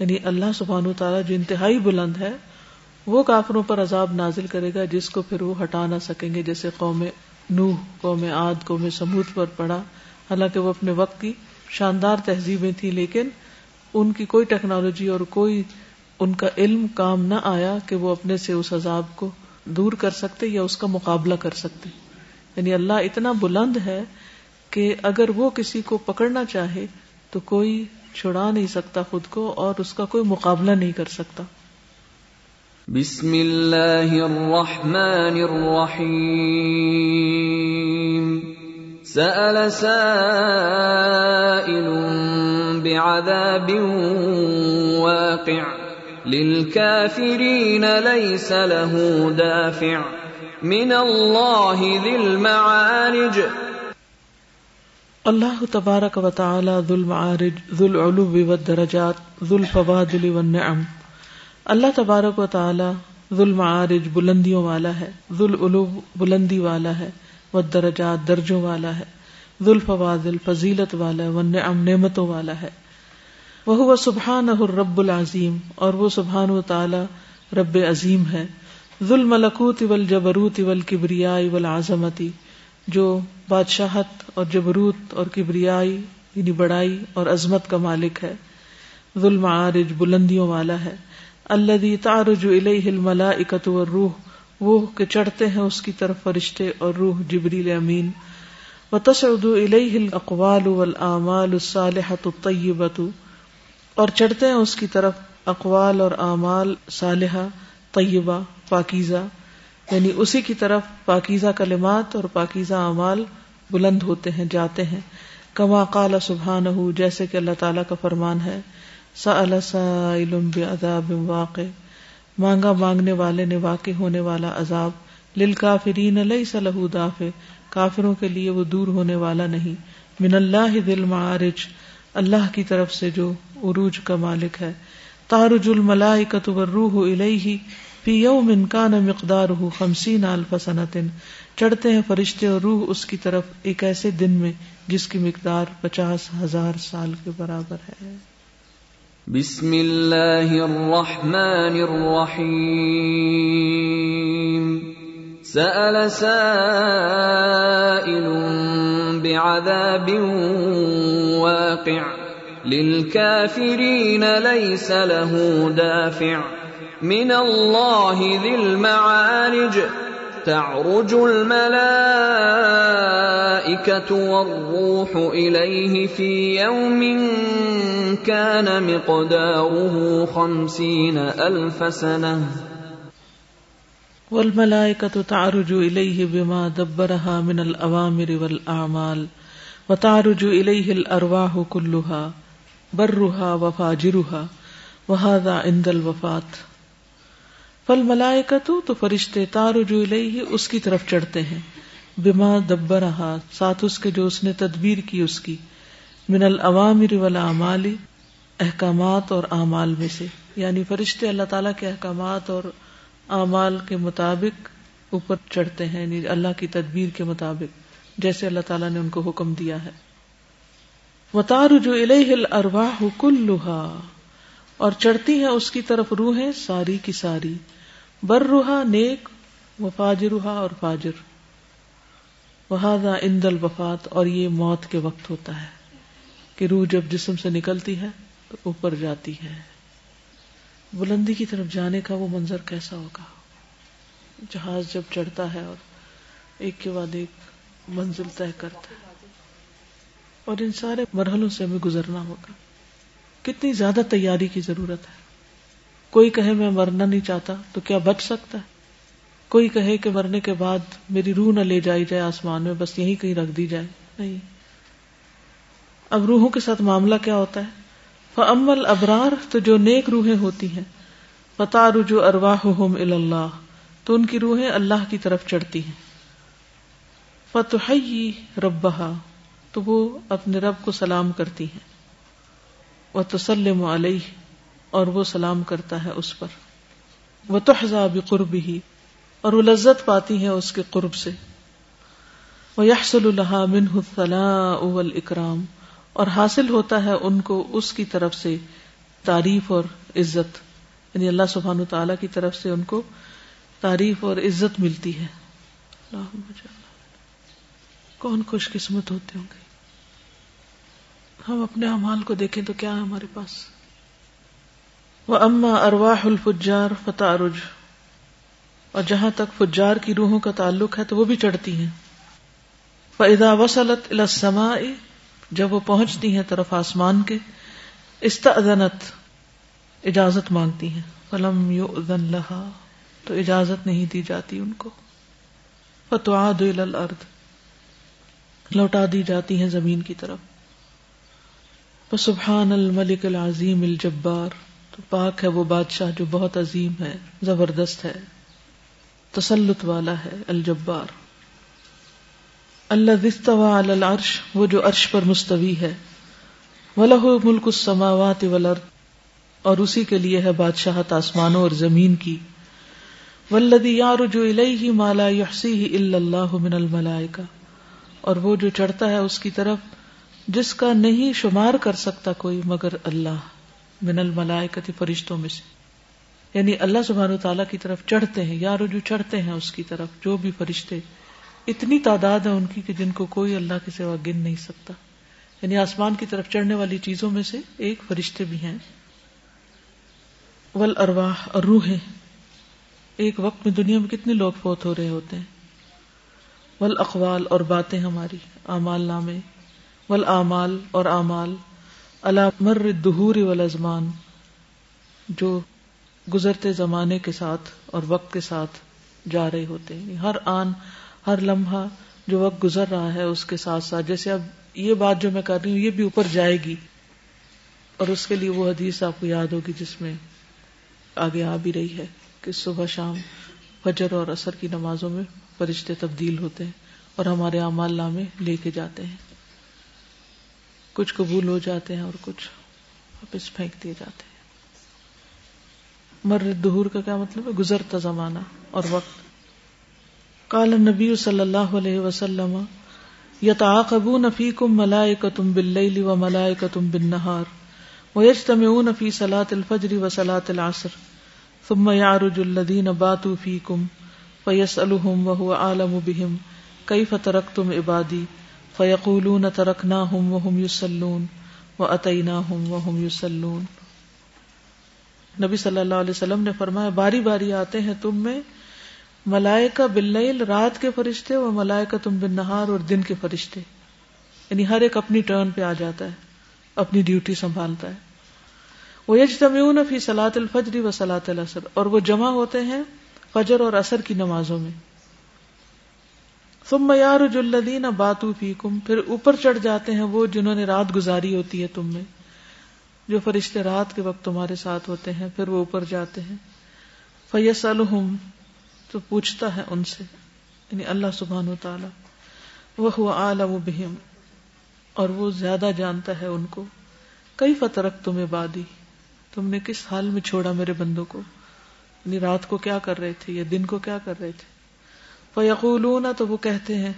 Speaker 1: یعنی اللہ سبحانہ تعالیٰ جو انتہائی بلند ہے وہ کافروں پر عذاب نازل کرے گا جس کو پھر وہ ہٹا نہ سکیں گے، جیسے قوم نوح، قوم عاد، قوم سمود پر پڑا۔ حالانکہ وہ اپنے وقت کی شاندار تہذیبیں تھیں، لیکن ان کی کوئی ٹیکنالوجی اور کوئی ان کا علم کام نہ آیا کہ وہ اپنے سے اس عذاب کو دور کر سکتے یا اس کا مقابلہ کر سکتے۔ یعنی اللہ اتنا بلند ہے کہ اگر وہ کسی کو پکڑنا چاہے تو کوئی چھڑا نہیں سکتا خود کو اور اس کا کوئی مقابلہ نہیں کر سکتا۔
Speaker 2: بسم اللہ الرحمن الرحیم۔ سأل سائل بعذاب واقع۔ للكافرين ليس له دافع۔ من الله ذي المعارج۔
Speaker 1: اللہ تبارک و تعالی ذو المعارج، ذو العلو والدرجات ذو الفوادل والنعم اللہ تبارک و تعالی ذو المعارج بلندیوں والا ہے، ذو العلو بلندی والا ہے، والدرجات درجوں والا ہے، ذو الفوادل فضیلت والا ہے نعمتوں والا ہے۔ وہ سبحان الرب العظیم، اور وہ سبحان و تعالی رب عظیم ہے۔ ذو الملکوت والجبروت والکبریاء والعظمتی جو بادشاہت اور جبروت اور کبریائی یعنی بڑائی اور عظمت کا مالک ہے۔ ظلم عارج بلندیوں والا ہے۔ اللہ تارج الیہ الملائکۃ والروح، وہ کہ چڑھتے ہیں اس کی طرف فرشتے اور روح جبریل امین۔ و الیہ الاقوال والاعمال الصالحۃ الطیبۃ اور چڑھتے ہیں اس کی طرف اقوال اور اعمال صالحہ، طیبہ، پاکیزہ۔ یعنی اسی کی طرف پاکیزہ کلمات اور پاکیزہ اعمال بلند ہوتے ہیں، جاتے ہیں۔ کما قال سبحان جیسے کہ اللہ تعالیٰ کا فرمان ہے۔ بعذاب واقع، مانگا مانگنے والے نے واقع ہونے والا عذاب لل کافرین صلاح دافع، کافروں کے لیے وہ دور ہونے والا نہیں۔ من اللہ دل معارج اللہ کی طرف سے جو عروج کا مالک ہے۔ تارج الملائکۃ والروح الیہ، فی یوم کان مقدار خمسین الف سنتن چڑھتے ہیں فرشتے اور روح اس کی طرف ایک ایسے دن میں، جس کی مقدار پچاس ہزار سال کے برابر ہے۔
Speaker 2: بسم اللہ الرحمن الرحیم۔ سأل سائل بعذاب واقع۔ للكافرين ليس له دافع۔ من الله ذي المعارج۔ تعرج الملائكة والروح إليه في يوم كان مقداره خمسين ألف سنة.
Speaker 1: والملائكة تعرج إليه بما دبرها من الأوامر والأعمال، وتعرج إليه الأرواح كلها، برها وفاجرها، وهذا عند الوفات فل ملائے تو فرشتے تارو جو ہی اس کی طرف چڑھتے ہیں۔ بما دبر رہا ساتھ اس کے جو اس نے تدبیر کی اس کی۔ من العوامر والا احکامات اور اعمال میں سے۔ یعنی فرشتے اللہ تعالیٰ کے احکامات اور اعمال کے مطابق اوپر چڑھتے ہیں یعنی اللہ کی تدبیر کے مطابق، جیسے اللہ تعالیٰ نے ان کو حکم دیا ہے۔ وہ تارو جو الرواہ کل اور چڑھتی ہیں اس کی طرف روحیں ساری کی ساری۔ بر روحا نیک و فاجروہا اور فاجر۔ وہادا اند الوفات، اور یہ موت کے وقت ہوتا ہے کہ روح جب جسم سے نکلتی ہے تو اوپر جاتی ہے۔ بلندی کی طرف جانے کا وہ منظر کیسا ہوگا؟ جہاز جب چڑھتا ہے اور ایک کے بعد ایک منزل طے کرتا ہے۔ اور ان سارے مرحلوں سے ہمیں گزرنا ہوگا۔ کتنی زیادہ تیاری کی ضرورت ہے؟ کوئی کہے میں مرنا نہیں چاہتا تو کیا بچ سکتا ہے؟ کوئی کہے کہ مرنے کے بعد میری روح نہ لے جائی جائے آسمان میں، بس یہیں کہیں رکھ دی جائے۔ نہیں۔ اب روحوں کے ساتھ معاملہ کیا ہوتا ہے؟ فمل ابرار تو جو نیک روحیں ہوتی ہیں فتح رجو ارواہ اللہ تو ان کی روحیں اللہ کی طرف چڑھتی ہیں۔ فتح ربہ تو وہ اپنے رب کو سلام کرتی ہیں۔ وہ تسلم علیہ، اور وہ سلام کرتا ہے اس پر۔ وہ تحزا بقرب ہی اور وہ لذت پاتی ہیں اس کے قرب سے۔ وہ یحسل اللہ منہ اول اکرام اور حاصل ہوتا ہے ان کو اس کی طرف سے تعریف اور عزت۔ یعنی اللہ سبحان و تعالی کی طرف سے ان کو تعریف اور عزت ملتی ہے۔ کون خوش قسمت ہوتے ہوں گے؟ ہم اپنے امال کو دیکھیں تو کیا ہے ہمارے پاس؟ وہ اما ارواح الفجار فتح اور جہاں تک فجار کی روحوں کا تعلق ہے تو وہ بھی چڑھتی ہیں۔ فضا وسلت السما جب وہ پہنچتی ہیں طرف آسمان کے استعدنت اجازت مانگتی ہیں۔ فلم یو لہا تو اجازت نہیں دی جاتی ان کو۔ فتواد الارض لوٹا دی جاتی ہیں زمین کی طرف۔ سبحان الملک العظیم الجبار۔ تو پاک ہے وہ بادشاہ جو بہت عظیم ہے، زبردست ہے۔ تسلط والا ہے الجبار۔ اللہ دستوا العرش، وہ جو عرش پر مستوی ہے۔ ولہ ملک السماوات والارض اور اسی کے لیے ہے بادشاہت آسمانوں اور زمین کی۔ ولدی یارجو الیہ مالا یحسیہ الا اللہ من الملائکہ اور وہ جو چڑھتا ہے اس کی طرف جس کا نہیں شمار کر سکتا کوئی مگر اللہ، من الملائکتی فرشتوں میں سے۔ یعنی اللہ سبحان تعالیٰ کی طرف چڑھتے ہیں، یا رجوع چڑھتے ہیں اس کی طرف، جو بھی فرشتے۔ اتنی تعداد ہے ان کی کہ جن کو کوئی اللہ کے سوا گن نہیں سکتا۔ یعنی آسمان کی طرف چڑھنے والی چیزوں میں سے ایک فرشتے بھی ہیں۔ ول ارواہ اور روحیں ایک وقت میں دنیا میں کتنے لوگ فوت ہو رہے ہوتے ہیں۔ ول اقوال اور باتیں ہماری، اعمال نامے۔ ول اور اعمال مر دہور ازمان جو گزرتے زمانے کے ساتھ اور وقت کے ساتھ جا رہے ہوتے ہیں۔ یعنی ہر آن، ہر لمحہ جو وقت گزر رہا ہے، اس کے ساتھ ساتھ، جیسے اب یہ بات جو میں کر رہی ہوں، یہ بھی اوپر جائے گی۔ اور اس کے لیے وہ حدیث آپ کو یاد ہوگی جس میں آگے آ بھی رہی ہے کہ صبح شام فجر اور اثر کی نمازوں میں فرشتے تبدیل ہوتے ہیں اور ہمارے اعمال نامے لے کے جاتے ہیں۔ کچھ قبول ہو جاتے ہیں اور کچھ واپس پھینک دیے جاتے ہیں۔ مر دہور کا کیا مطلب ہے؟ گزرتا زمانہ اور وقت۔ کال نبی صلی اللہ علیہ وسلم، یتعاقبون فیکم ملائکتم باللیل و ملائکتم بالنہار ویجتمعون فی صلاة الفجر و صلاة العصر، ثم يعرج الذين باتوا فيكم فيسألهم وهو عالم بهم كيف تركتم عبادي فیقول ترکنا ہم وہ یوسلون و عطینہ ہم نبی صلی اللہ علیہ وسلم نے فرمایا، باری باری آتے ہیں تم میں ملائکہ بلیل رات کے فرشتے و ملائکہ تم بن نہار اور دن کے فرشتے۔ یعنی ہر ایک اپنی ٹرن پہ آ جاتا ہے، اپنی ڈیوٹی سنبھالتا ہے۔ وہ یجتمیون فی سلاۃ الفجری و سلاۃ الاسر اور وہ جمع ہوتے ہیں فجر اور اثر کی نمازوں میں۔ ثم یارج الذین باتو فیکم، پھر اوپر چڑھ جاتے ہیں وہ جنہوں نے رات گزاری ہوتی ہے تم میں، جو فرشتے رات کے وقت تمہارے ساتھ ہوتے ہیں، پھر وہ اوپر جاتے ہیں۔ فیسلہم تو پوچھتا ہے ان سے یعنی اللہ سبحانہ و تعالی وہ عالم بہم، اور وہ زیادہ جانتا ہے ان کو۔ کئی فترک تم عبادی، تم نے کس حال میں چھوڑا میرے بندوں کو؟ یعنی رات کو کیا کر رہے تھے یا دن کو کیا کر رہے تھے؟ فیقولون، تو وہ کہتے ہیں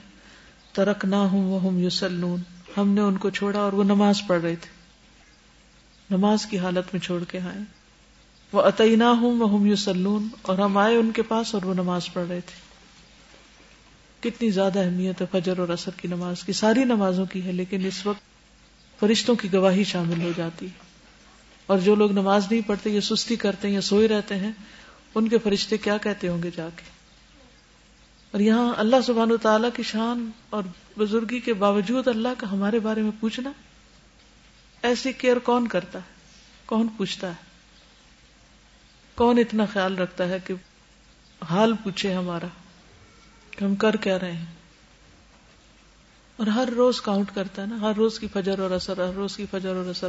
Speaker 1: ترک نہ ہوں وہ یوسلون ہم نے ان کو چھوڑا اور وہ نماز پڑھ رہے تھے۔ نماز کی حالت میں چھوڑ کے آئے۔ وہ عطینا ہوں وہ یوسلون اور ہم آئے ان کے پاس اور وہ نماز پڑھ رہے تھے۔ کتنی زیادہ اہمیت ہے فجر اور اثر کی نماز کی۔ ساری نمازوں کی ہے، لیکن اس وقت فرشتوں کی گواہی شامل ہو جاتی۔ اور جو لوگ نماز نہیں پڑھتے یا سستی کرتے ہیں یا سوئے رہتے ہیں، ان کے فرشتے کیا کہتے ہوں گے جا کے؟ اور یہاں اللہ سبحان و تعالیٰ کی شان اور بزرگی کے باوجود اللہ کا ہمارے بارے میں پوچھنا، ایسی کیئر کون کرتا ہے؟ کون پوچھتا ہے؟ کون اتنا خیال رکھتا ہے کہ حال پوچھے ہمارا، کہ ہم کر کیا رہے ہیں؟ اور ہر روز کاؤنٹ کرتا ہے نا، ہر روز کی فجر اور اثر ہر روز کی فجر اور اثر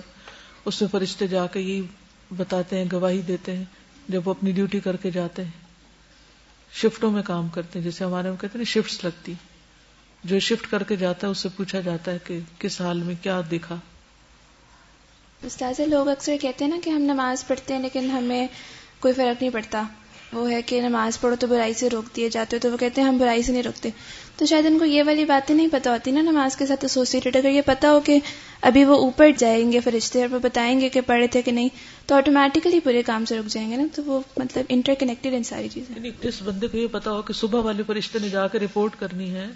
Speaker 1: اس میں فرشتے جا کے یہ بتاتے ہیں، گواہی دیتے ہیں، جب وہ اپنی ڈیوٹی کر کے جاتے ہیں۔ شفٹوں میں کام کرتے ہیں، جیسے ہمارے میں کہتے ہیں شفٹس لگتی جو شفٹ کر کے جاتا ہے، اس سے پوچھا جاتا ہے کہ کس حال میں کیا دکھا۔
Speaker 3: استاذ، لوگ اکثر کہتے ہیں نا کہ ہم نماز پڑھتے ہیں لیکن ہمیں کوئی فرق نہیں پڑتا۔ وہ ہے کہ نماز پڑھو تو برائی سے روک دیے جاتے ہو تو وہ کہتے ہیں ہم برائی سے نہیں روکتے۔ تو شاید ان کو یہ والی باتیں نہیں پتا ہوتی نا نماز کے ساتھ ایسوسیٹڈ اگر یہ پتا ہو کہ ابھی وہ اوپر جائیں گے فرشتے اور وہ بتائیں گے کہ پڑھے تھے کہ نہیں، تو آٹومیٹکلی پورے کام سے رک جائیں گے نا۔ تو وہ مطلب انٹر کنیکٹڈ ان ساری چیزیں۔
Speaker 1: یعنی جس بندے کو یہ پتا ہو کہ صبح والے فرشتے نے جا کے رپورٹ کرنی ہے،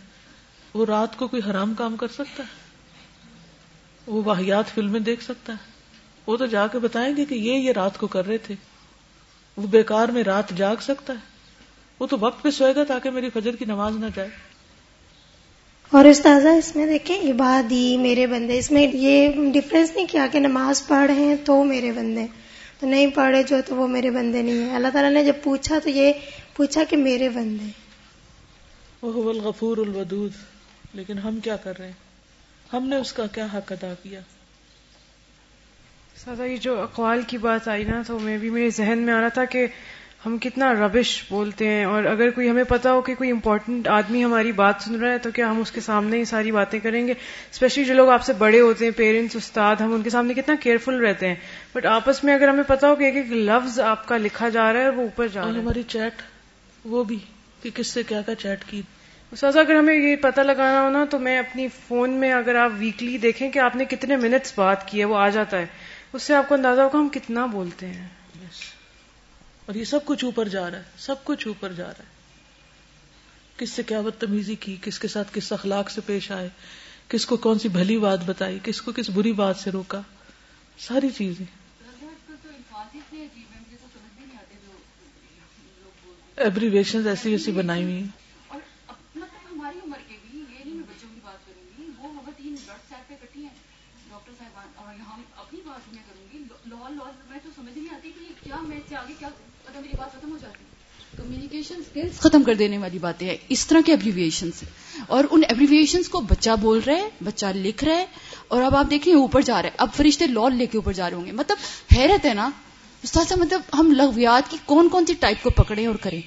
Speaker 1: وہ رات کو کوئی حرام کام کر سکتا ہے؟ وہ واحیات فلمیں دیکھ سکتا ہے؟ وہ تو جا کے بتائیں گے کہ یہ یہ رات کو کر رہے تھے۔ وہ بیکار میں رات جاگ سکتا ہے۔ وہ تو وقت پہ سوئے گا تاکہ میری فجر کی نماز نہ جائے۔
Speaker 10: اور استاذہ اس میں دیکھیں عبادی میرے بندے اس میں یہ ڈفرینس نہیں کیا کہ نماز پڑھ ہیں تو میرے بندے تو نہیں پڑھے جو تو وہ میرے بندے نہیں ہیں۔ اللہ تعالیٰ نے جب پوچھا تو یہ پوچھا کہ میرے بندے۔
Speaker 1: وہ الغفور الودود۔ لیکن ہم کیا کر رہے ہیں؟ ہم نے اس کا کیا حق ادا کیا؟
Speaker 11: سادہ یہ جو اقوال کی بات آئی نا تو میں بھی میرے ذہن میں آ رہا تھا کہ ہم کتنا ربش بولتے ہیں اور اگر کوئی ہمیں پتا ہو کہ کوئی امپورٹنٹ آدمی ہماری بات سن رہا ہے تو کیا ہم اس کے سامنے ہی ساری باتیں کریں گے؟ اسپیشلی جو لوگ آپ سے بڑے ہوتے ہیں پیرنٹس استاد ہم ان کے سامنے کتنا کیئرفل رہتے ہیں. بٹ آپس میں اگر ہمیں پتا ہو کہ ایک ایک لفظ آپ کا لکھا جا رہا ہے وہ اوپر جا رہا ہے۔
Speaker 1: ہماری چیٹ وہ بھی کہ کس سے کیا کیا چیٹ کی۔
Speaker 11: سازا اگر ہمیں یہ پتہ لگانا ہو نا تو میں اپنی فون میں اگر آپ ویکلی دیکھیں کہ آپ نے کتنے منٹس بات کی ہے وہ آ جاتا ہے۔ اس سے آپ کو اندازہ ہوگا ہم کتنا بولتے ہیں۔
Speaker 1: اور یہ سب کچھ اوپر جا رہا ہے، سب کچھ اوپر جا رہا ہے۔ کس سے کیا بدتمیزی کی، کس کے ساتھ کس اخلاق سے پیش آئے، کس کو کون سی بھلی بات بتائی، کس کو کس بری بات سے روکا۔ ساری چیزیں۔ ایبریویشن ایسی ایسی بنائی ہوئی ہیں۔
Speaker 4: کمیونیکیشن ختم کر دینے والی باتیں ہیں۔ اس طرح کے ایبریویشن اور ان ایبریویشن کو بچہ بول رہا ہے بچہ لکھ رہا ہے۔ اور اب آپ دیکھیں اوپر جا رہے ہیں اب فرشتے لال لے کے اوپر جا رہے ہوں گے۔ مطلب حیرت ہے نا۔ استاد مطلب ہم لغویات کی کون کون سی ٹائپ کو پکڑے اور کریں؟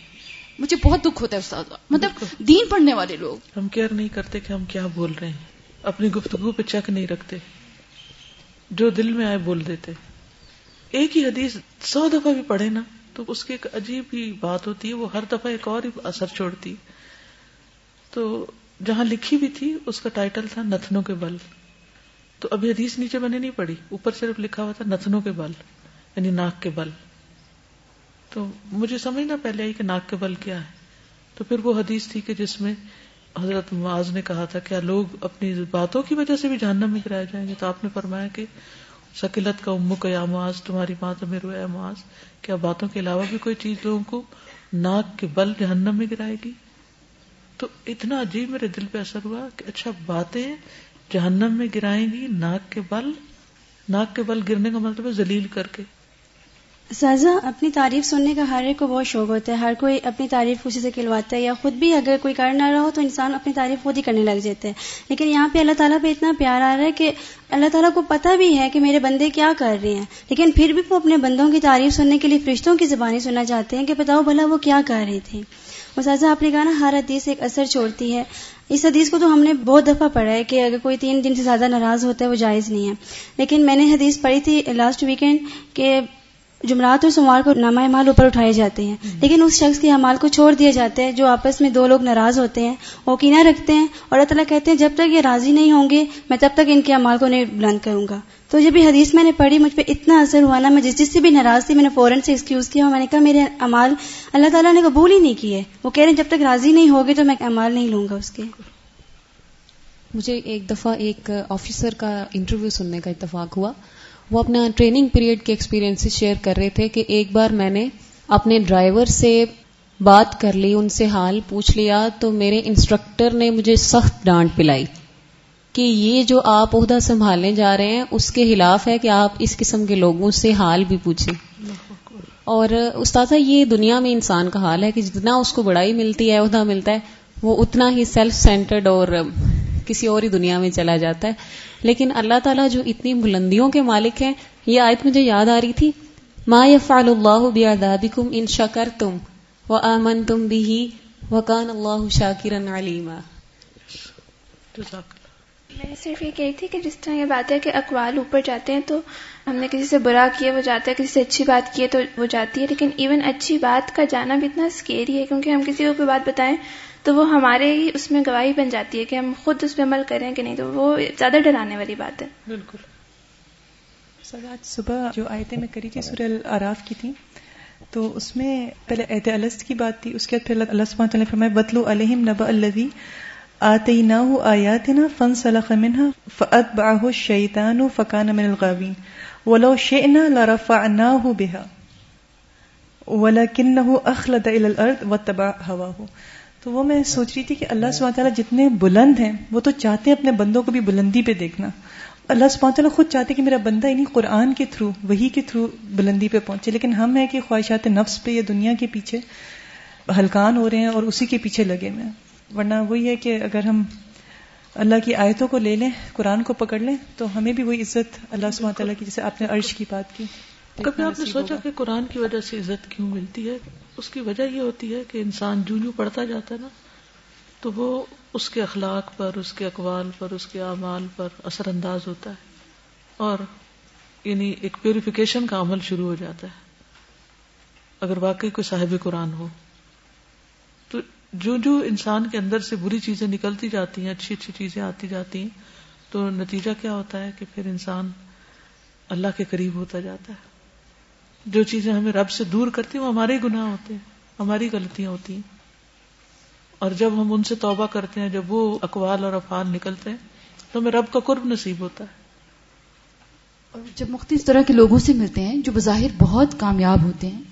Speaker 4: مجھے بہت دکھ ہوتا ہے استاد۔ مطلب دین پڑھنے والے لوگ۔
Speaker 1: ہم کیئر نہیں کرتے کہ ہم کیا بول رہے ہیں۔ اپنی گفتگو پہ چیک نہیں رکھتے۔ جو دل میں آئے بول دیتے۔ ایک ہی حدیث سو دفعہ بھی پڑھے نا، تو اس کی ایک عجیب ہی بات ہوتی ہے، وہ ہر دفعہ ایک اور ہی اثر چھوڑتی۔ تو جہاں لکھی بھی تھی، اس کا ٹائٹل تھا نتنوں کے بل۔ تو ابھی حدیث نیچے میں نے نہیں پڑھی، اوپر صرف لکھا ہوا تھا نتنوں کے بل یعنی ناک کے بل۔ تو مجھے سمجھنا پہلے آئی کہ ناک کے بل کیا ہے۔ تو پھر وہ حدیث تھی کہ جس میں حضرت معاذ نے کہا تھا، کیا لوگ اپنی باتوں کی وجہ سے بھی جہنم میں گرائے جائیں گے؟ تو آپ نے فرمایا کہ سکلت کا امو کا یا معاذ، تمہاری ماں تو میرے یا معاذ۔ کیا باتوں کے علاوہ بھی کوئی چیز لوگوں کو ناک کے بل جہنم میں گرائے گی؟ تو اتنا عجیب میرے دل پہ اثر ہوا کہ اچھا باتیں جہنم میں گرائیں گی ناک کے بل۔ ناک کے بل گرنے کا مطلب ہے ذلیل کر کے۔
Speaker 10: سازا اپنی تعریف سننے کا ہر ایک کو بہت شوق ہوتا ہے۔ ہر کوئی اپنی تعریف اسی سے کھلواتا ہے یا خود بھی اگر کوئی کر نہ رہا ہو تو انسان اپنی تعریف خود ہی کرنے لگ جاتا ہے۔ لیکن یہاں پہ اللہ تعالیٰ پہ اتنا پیار آ رہا ہے کہ اللہ تعالیٰ کو پتا بھی ہے کہ میرے بندے کیا کر رہے ہیں۔ لیکن پھر بھی وہ اپنے بندوں کی تعریف سننے کے لیے فرشتوں کی زبانی سننا چاہتے ہیں کہ بتاؤ بھلا وہ کیا کر رہے تھے۔ سازا آپ نے کہا نا، ہر حدیث ایک اثر چھوڑتی ہے۔ اس حدیث کو تو ہم نے بہت دفعہ پڑھا ہے کہ اگر کوئی تین دن سے زیادہ ناراض ہوتا ہے وہ جائز نہیں ہے۔ لیکن میں نے حدیث پڑھی تھی لاسٹ ویکینڈ کہ جمعرات اور سوموار کو نامہ مال اوپر اٹھائے جاتے ہیں۔ لیکن اس شخص کے امال کو چھوڑ دیا جاتا ہے جو آپس میں دو لوگ ناراض ہوتے ہیں وہ کینہ رکھتے ہیں اور اللہ تعالیٰ کہتے ہیں جب تک یہ راضی نہیں ہوں گے میں تب تک ان کے امال کو نہیں بلند کروں گا۔ تو جب یہ حدیث میں نے پڑھی مجھ پہ اتنا اثر ہوا نا میں جس جس سے بھی ناراض تھی میں نے فوراً سے ایکسکیوز کیا اور میں نے کہا میرے امال اللہ تعالیٰ نے قبول ہی نہیں کیے۔ وہ کہہ رہے ہیں جب تک راضی نہیں ہوگے تو میں امال نہیں لوں گا اس کے۔
Speaker 12: مجھے ایک دفعہ ایک آفیسر کا انٹرویو سننے کا اتفاق ہوا۔ وہ اپنا ٹریننگ پیریڈ کے ایکسپیرینس شیئر کر رہے تھے کہ ایک بار میں نے اپنے ڈرائیور سے بات کر لی، ان سے حال پوچھ لیا تو میرے انسٹرکٹر نے مجھے سخت ڈانٹ پلائی کہ یہ جو آپ عہدہ سنبھالنے جا رہے ہیں، اس کے خلاف ہے کہ آپ اس قسم کے لوگوں سے حال بھی پوچھیں۔ اور استاذہ، یہ دنیا میں انسان کا حال ہے کہ جتنا اس کو بڑائی ملتی ہے، عہدہ ملتا ہے، وہ اتنا ہی سیلف سینٹرڈ اور کسی اور ہی دنیا میں چلا جاتا ہے۔ لیکن اللہ تعالیٰ جو اتنی بلندیوں کے مالک ہیں، یہ آیت مجھے یاد آ رہی تھی۔ ما يفعل الله بعذابكم ان شكرتم وآمنتم به وكان الله شاكرا عليما۔
Speaker 6: میں صرف یہ کہی تھی کہ جس طرح یہ بات ہے کہ اقوال اوپر جاتے ہیں تو ہم نے کسی سے برا کیا، وہ جاتا ہے، کسی سے اچھی بات کی ہے تو وہ جاتی ہے۔ لیکن ایون اچھی بات کا جانا بھی اتنا اسکیری ہے کیونکہ ہم کسی کو کوئی بات بتائیں تو وہ ہمارے ہی اس میں گواہی بن جاتی ہے کہ ہم خود اس پہ عمل کریں کہ نہیں تو وہ زیادہ ڈرانے والی بات ہے۔
Speaker 1: بالکل۔
Speaker 13: سر آج صبح جو آیتیں میں کری تھی سورہ العراف کی تھی تو اس میں پہلے عہد الست کی بات تھی اس کے بعد پھر اللہ سبحانہ تعالیٰ نے فرمایا بتلو علیہم نبا الذی آتیناہ آیاتنا فانسلخ منها فاتبعه الشیطان فکان من الغاوین ولو شئنا لرفعناه بها ولكنه اخلد الى الارض واتبع هواه تو وہ میں سوچ رہی تھی کہ اللہ سبحانہ تعالیٰ جتنے بلند ہیں وہ تو چاہتے ہیں اپنے بندوں کو بھی بلندی پہ دیکھنا۔ اللہ سبحانہ تعالیٰ خود چاہتے کہ میرا بندہ انہیں قرآن کے تھرو وہی کے تھرو بلندی پہ پہنچے۔ لیکن ہم ہیں کہ خواہشات نفس پہ یا دنیا کے پیچھے ہلکان ہو رہے ہیں اور اسی کے پیچھے لگے ہوئے ہیں۔ ورنہ وہی ہے کہ اگر ہم اللہ کی آیتوں کو لے لیں قرآن کو پکڑ لیں تو ہمیں بھی وہی عزت اللہ سبحانہ تعالیٰ کی جیسے آپ نے عرش کی بات کی۔
Speaker 1: کبھی آپ نے سوچا کہ قرآن کی وجہ سے عزت کیوں ملتی ہے؟ اس کی وجہ یہ ہوتی ہے کہ انسان جو جو پڑھتا جاتا ہے نا، تو وہ اس کے اخلاق پر، اس کے اقوال پر، اس کے اعمال پر اثر انداز ہوتا ہے اور یعنی ایک پیوریفیکیشن کا عمل شروع ہو جاتا ہے۔ اگر واقعی کوئی صاحب قرآن ہو، تو جو جو انسان کے اندر سے بری چیزیں نکلتی جاتی ہیں، اچھی اچھی چیزیں آتی جاتی ہیں، تو نتیجہ کیا ہوتا ہے کہ پھر انسان اللہ کے قریب ہوتا جاتا ہے۔ جو چیزیں ہمیں رب سے دور کرتی ہیں، وہ ہمارے گناہ ہوتے ہیں، ہماری غلطیاں ہوتی ہیں۔ اور جب ہم ان سے توبہ کرتے ہیں، جب وہ اقوال اور افعال نکلتے ہیں، تو ہمیں رب کا قرب نصیب ہوتا ہے۔
Speaker 4: اور جب مختلف طرح کے لوگوں سے ملتے ہیں، جو بظاہر بہت کامیاب ہوتے ہیں،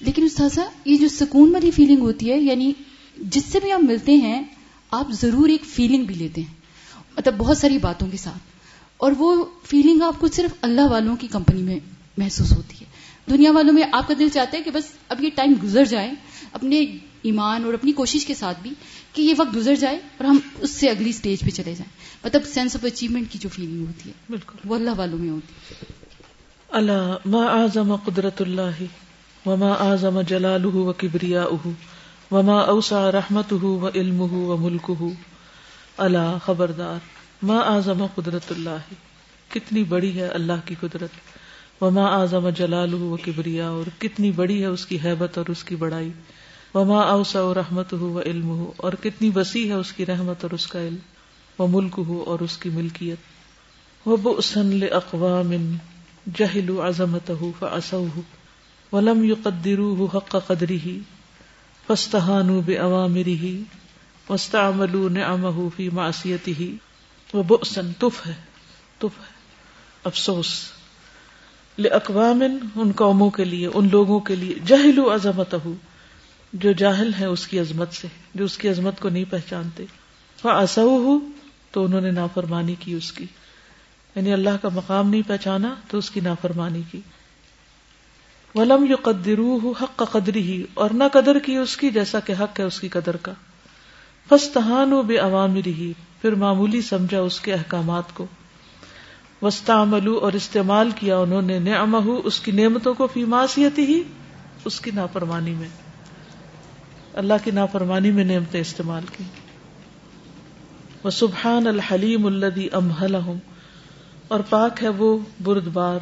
Speaker 4: لیکن استاذہ، یہ جو سکون والی فیلنگ ہوتی ہے یعنی جس سے بھی آپ ملتے ہیں، آپ ضرور ایک فیلنگ بھی لیتے ہیں۔ مطلب بہت ساری باتوں کے ساتھ۔ اور وہ فیلنگ آپ کو صرف اللہ والوں کی کمپنی میں محسوس ہوتی ہے۔ دنیا والوں میں آپ کا دل چاہتا ہے کہ بس اب یہ ٹائم گزر جائے اپنے ایمان اور اپنی کوشش کے ساتھ بھی کہ یہ وقت گزر جائے اور ہم اس سے اگلی سٹیج پہ چلے جائیں۔ مطلب سینس آف اچیومنٹ کی جو فیلنگ ہوتی ہے بالکل۔ وہ اللہ والوں میں ہوتی ہے۔
Speaker 1: اللہ ما اعظم قدرت اللہ وما اعظم جلالہ و کبریاؤہ وما اوسع رحمتہ و علمہ و ملکہ۔ اللہ خبردار ما اعظم قدرت اللہ کتنی بڑی ہے اللہ کی قدرت۔ وما اعظم جلالہ و کبریا اور کتنی بڑی ہے اس کی حیبت اور اس کی بڑائی. وما اوسع رحمت ہو و علم ہو اور کتنی وسیع ہے اس کی رحمت اور اس کا علم. وہ ملک ہو اور اس کی ملکیت. وہ بسن اقوام جہل عظمت ہو ولم یو قدرو حق قدری ہی فستحان بے عوامری ہی وسطمل نعمہ فی معصیتی ہی وہ بسن تف ہے تف ہے، افسوس. اقوام ان قوموں کے لیے، ان لوگوں کے لیے جہل عظمت جو جاہل ہے اس کی عظمت سے، جو اس کی عظمت کو نہیں پہچانتے۔ وہ اصو ہو تو انہوں نے نافرمانی کی اس کی۔ یعنی اللہ کا مقام نہیں پہچانا، تو اس کی نافرمانی کی۔ ولم یو قدرو حق کا قدری ہی اور نہ قدر کی اس کی جیسا کہ حق ہے اس کی قدر کا۔ فستحان و بے عوامری ہی پھر معمولی سمجھا اس کے احکامات کو۔ وسطہ اور استعمال کیا انہوں نے نعمہ اس کی نعمتوں کو فی معصیتی ہی، اس کی نافرمانی میں۔ اللہ کی نافرمانی میں نعمتیں استعمال کی۔ وہ سبحان الحلیم الدی امحل اور پاک ہے وہ برد بار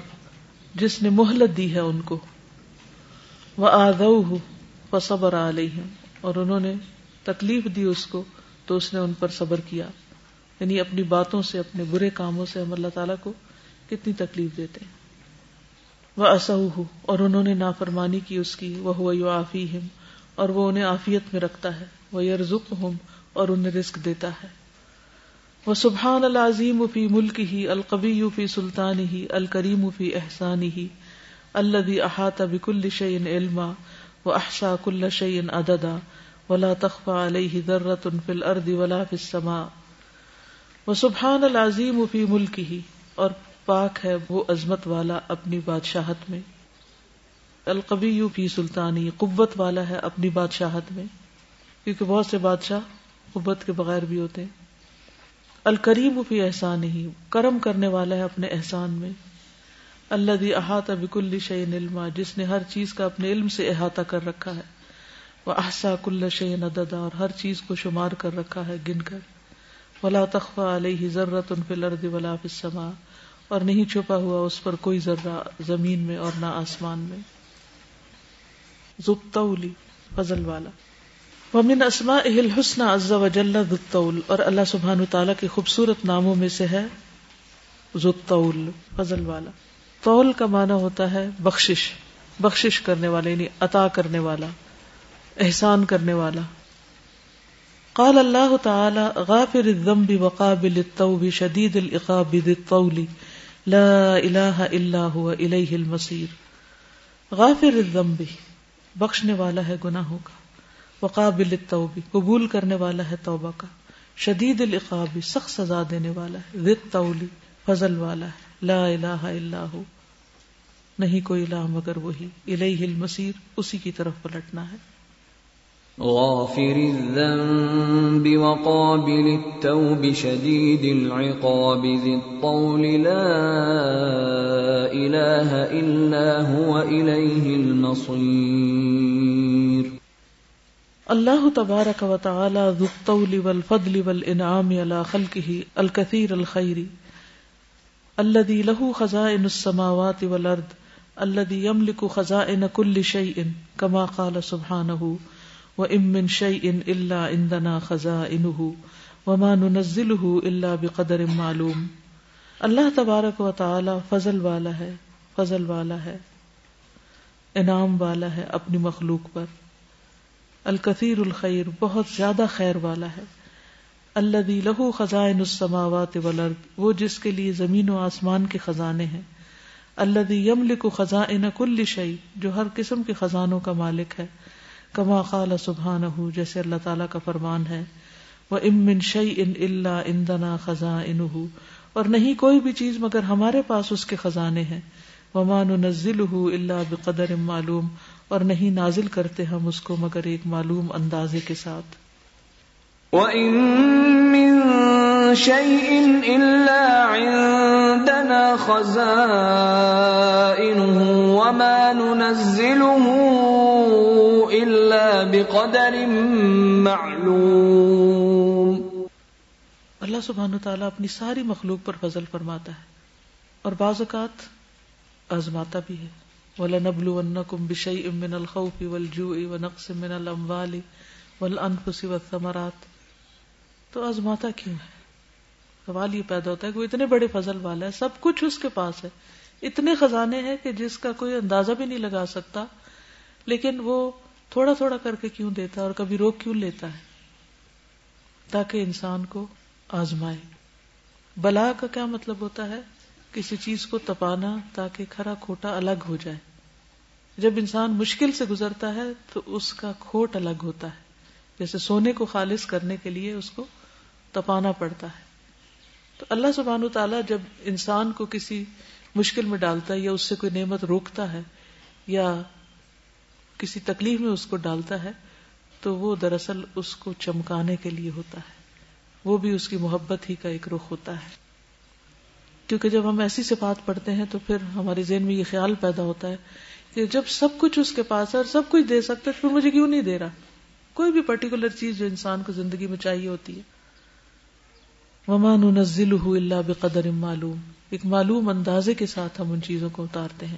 Speaker 1: جس نے مہلت دی ہے ان کو۔ وہ آدو و صبر علیہ اور انہوں نے تکلیف دی اس کو، تو اس نے ان پر صبر کیا۔ یعنی اپنی باتوں سے، اپنے برے کاموں سے ہم اللہ تعالیٰ کو کتنی تکلیف دیتے ہیں۔ وہ اصح اور انہوں نے نافرمانی کی اس کی۔ وہ ہوا یو آفی ہم اور وہ انہیں آفیت میں رکھتا ہے۔ وہ یرزق ہوں اور انہیں رزق دیتا ہے۔ وہ سبحان العظیم فی ملک ہی القبی فی سلطان ہی الکریم فی احسان ہی اللہ احاطہ بکل شعین علما و احسا کل شعین اددا ولا تخفا علیہ ذرت فی الارض ولا فی السماء۔ وہ سبحان العظیم فی ملک ہی اور پاک ہے وہ عظمت والا اپنی بادشاہت میں۔ القبی فی سلطانی، قوت والا ہے اپنی بادشاہت میں، کیونکہ بہت سے بادشاہ قوت کے بغیر بھی ہوتے ہیں۔ الکریم فی احسان ہی کرم کرنے والا ہے اپنے احسان میں۔ اللہ دی احاطہ بکل شعین علما، جس نے ہر چیز کا اپنے علم سے احاطہ کر رکھا ہے۔ وہ احسا کل شعین اددا اور ہر چیز کو شمار کر رکھا ہے، گن کر۔ ولا تخوا علیہ ضرورت ان فل ارد ولا فسما اور نہیں چھپا ہوا اس پر کوئی ذرہ زمین میں اور نہ آسمان میں۔ زبتولی فضل والا۔ ومن اسما اہل حسن عز وجل ذتول اور اللہ سبحان تعالیٰ کے خوبصورت ناموں میں سے ہے ذتول فضل والا۔ طول کا معنی ہوتا ہے بخشش بخشش کرنے والا یعنی عطا کرنے والا، احسان کرنے والا۔ قال اللہ تعالی، غافر الذنب وقابل التوب شدید العقاب ذی الطول. لا الہ الا هو، الیہ المصیر. غافر الذنب، بخشنے والا ہے گناہوں کا. وقابل التوب، قبول کرنے والا ہے توبہ کا. شدید العقاب، سخت سزا دینے والا ہے. ذی الطول، فضل والا ہے. لا الہ الا هو. نہیں کوئی الہ مگر وہی. الیہ المصیر، اسی کی طرف پلٹنا ہے.
Speaker 2: غافر الذنب وقابل التوب شديد العقاب ذي الطول لا إله إلا هو إليه المصير.
Speaker 1: اللہ تبارک و تعالی ذو الطول والفضل والانعام على خلقه الكثير الخير الذي له خزائن السماوات والارض الذي يملك خزائن كل شيء كما قال سبحانه و امن شعی ان اللہ اندنا خزاں انہ وما نزل اللہ بقدر معلوم۔ اللہ تبارک و تعالی فضل والا ہے، فضل والا ہے، انعام والا ہے اپنی مخلوق پر۔ الکثیر الخیر، بہت زیادہ خیر والا ہے۔ اللہ دی لہو خزائن السماوات والارض، وہ جس کے لیے زمین و آسمان کے خزانے ہیں۔ اللہ دی یملک خزائن کل شعی جو ہر قسم کے خزانوں کا مالک ہے۔ کما قال سبحان جیسے اللہ تعالیٰ کا فرمان ہے وہ امن شعی ان اللہ اندنا خزاں اور نہیں کوئی بھی چیز مگر ہمارے پاس اس کے خزانے ہیں۔ ومان نزل اللہ بقدر معلوم۔ اور نہیں نازل کرتے ہم اس کو مگر ایک معلوم اندازے کے ساتھ۔
Speaker 2: شيء إلا عندنا خزائنه وما ننزله إلا بقدر معلوم۔
Speaker 1: اللہ سبحانہ تعالیٰ اپنی ساری مخلوق پر فضل فرماتا ہے اور بعض اوقات آزماتا بھی ہے۔ وَلَنَبْلُوَنَّكُمْ بِشَيْءٍ مِّنَ الْخَوْفِ وَالْجُوءِ وَنَقْصٍ مِّنَ الْأَمْوَالِ وَالْأَنفُسِ وَالثَّمَرَاتِ۔ تو آزماتا کیوں ہے؟ سوال یہ پیدا ہوتا ہے کہ وہ اتنے بڑے فضل والا ہے، سب کچھ اس کے پاس ہے۔ اتنے خزانے ہیں کہ جس کا کوئی اندازہ بھی نہیں لگا سکتا، لیکن وہ تھوڑا تھوڑا کر کے کیوں دیتا ہے اور کبھی روک کیوں لیتا ہے؟ تاکہ انسان کو آزمائے۔ بلا کا کیا مطلب ہوتا ہے؟ کسی چیز کو تپانا تاکہ کھرا کھوٹا الگ ہو جائے۔ جب انسان مشکل سے گزرتا ہے تو اس کا کھوٹ الگ ہوتا ہے۔ جیسے سونے کو خالص کرنے کے لیے اس کو تپانا پڑتا ہے۔ تو اللہ سبحان تعالیٰ جب انسان کو کسی مشکل میں ڈالتا ہے یا اس سے کوئی نعمت روکتا ہے یا کسی تکلیف میں اس کو ڈالتا ہے، تو وہ دراصل اس کو چمکانے کے لیے ہوتا ہے۔ وہ بھی اس کی محبت ہی کا ایک رخ ہوتا ہے۔ کیونکہ جب ہم ایسی صفات پڑھتے ہیں تو پھر ہمارے ذہن میں یہ خیال پیدا ہوتا ہے کہ جب سب کچھ اس کے پاس ہے اور سب کچھ دے سکتا ہے پھر مجھے کیوں نہیں دے رہا؟ کوئی بھی پرٹیکولر چیز جو انسان کو زندگی میں چاہیے ہوتی ہے۔ ومان نزل اللہ بقدر معلوم۔ ایک معلوم اندازے کے ساتھ ہم ان چیزوں کو اتارتے ہیں۔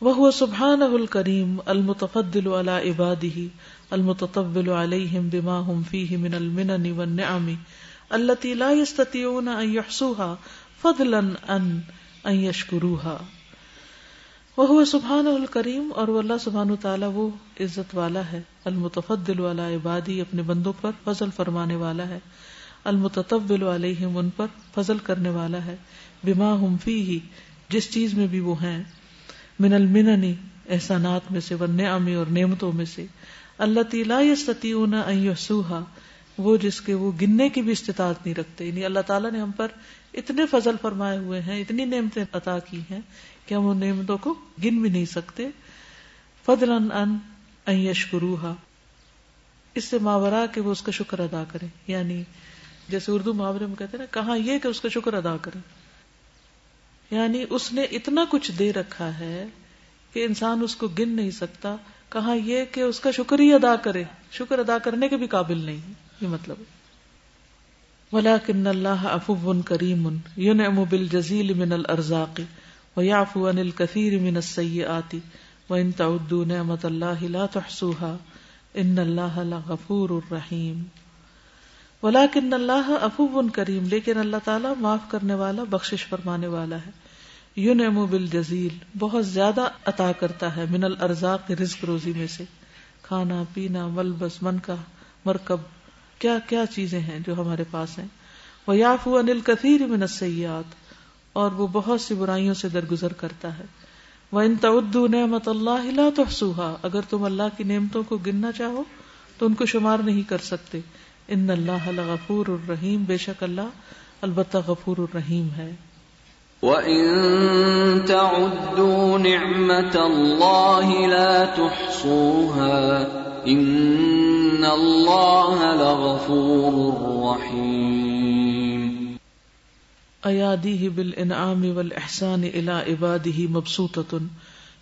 Speaker 1: وہ سبحان الکریم المتفدل على عباده المتطول عليهم بما هم فيه من المنن والنعم، التي لا يستطيعون ان يحصوها، فضلا ان ان يشكروها۔ وہ سبحان الکریم اور وہ اللہ سبحان تعالیٰ وہ عزت والا ہے المتفدل والا عبادی اپنے بندوں پر فضل فرمانے والا ہے۔ المتطول علیہم ان پر فضل کرنے والا ہے، بما ہم فی ہی جس چیز میں بھی وہ ہیں، من المننی احسانات میں سے ونعمی اور نعمتوں میں سے اللہ تیلا یستطیعون ان یحسوها وہ جس کے وہ گننے کی بھی استطاعت نہیں رکھتے۔ یعنی اللہ تعالیٰ نے ہم پر اتنے فضل فرمائے ہوئے ہیں، اتنی نعمتیں عطا کی ہیں کہ ہم ان نعمتوں کو گن بھی نہیں سکتے۔ فضلا ان ان اس سے ماورا کہ وہ اس کا شکر ادا کریں۔ یعنی جیسے اردو محاورے میں کہتے ہیں نا، کہاں یہ کہ اس کا شکر ادا کریں۔ یعنی اس نے اتنا کچھ دے رکھا ہے کہ انسان اس کو گن نہیں سکتا۔ کہاں یہ کہ اس کا شکر ہی ادا کرے۔ شکر ادا کرنے کے بھی قابل نہیں یہ مطلب ولاکن اللہ افو کریم یونعم بالجزیل من الارزاق ویعفو عن الكثیر من السیئات وان تعدوا نعمت اللہ لا تحصوها ان اللہ لغفور الرحیم ولاکن اللہ افو کریم، لیکن اللہ تعالیٰ معاف کرنے والا، بخشش فرمانے والا ہے۔ یونعم بالجزیل، بہت زیادہ عطا کرتا ہے من الارزاق رزق روزی میں سے۔ کھانا، پینا، ملبس من کا مرکب، کیا کیا چیزیں ہیں جو ہمارے پاس ہیں؟ وہ یافو انل کثیر من السیئات، اور وہ بہت سی برائیوں سے درگزر کرتا ہے۔ وہ ان تعدو نعمت اللہ لا اگر تم اللہ کی نعمتوں کو گننا چاہو، تو ان کو شمار نہیں کر سکتے۔ ان اللہ غفور الرحیم بے شک اللہ البتہ غفور الرحیم ہے۔
Speaker 2: وَإِن تَعُدُّوا نِعْمَةَ اللَّهِ لَا تُحْصُوهَا إِنَّ اللَّهَ لَغَفُورٌ رَّحِيمٌ۔
Speaker 1: أَيَادِيهِ بِالْإِنْعَامِ وَالْإِحْسَانِ إِلَىٰ عِبَادِهِ مَبْسُوطَةٌ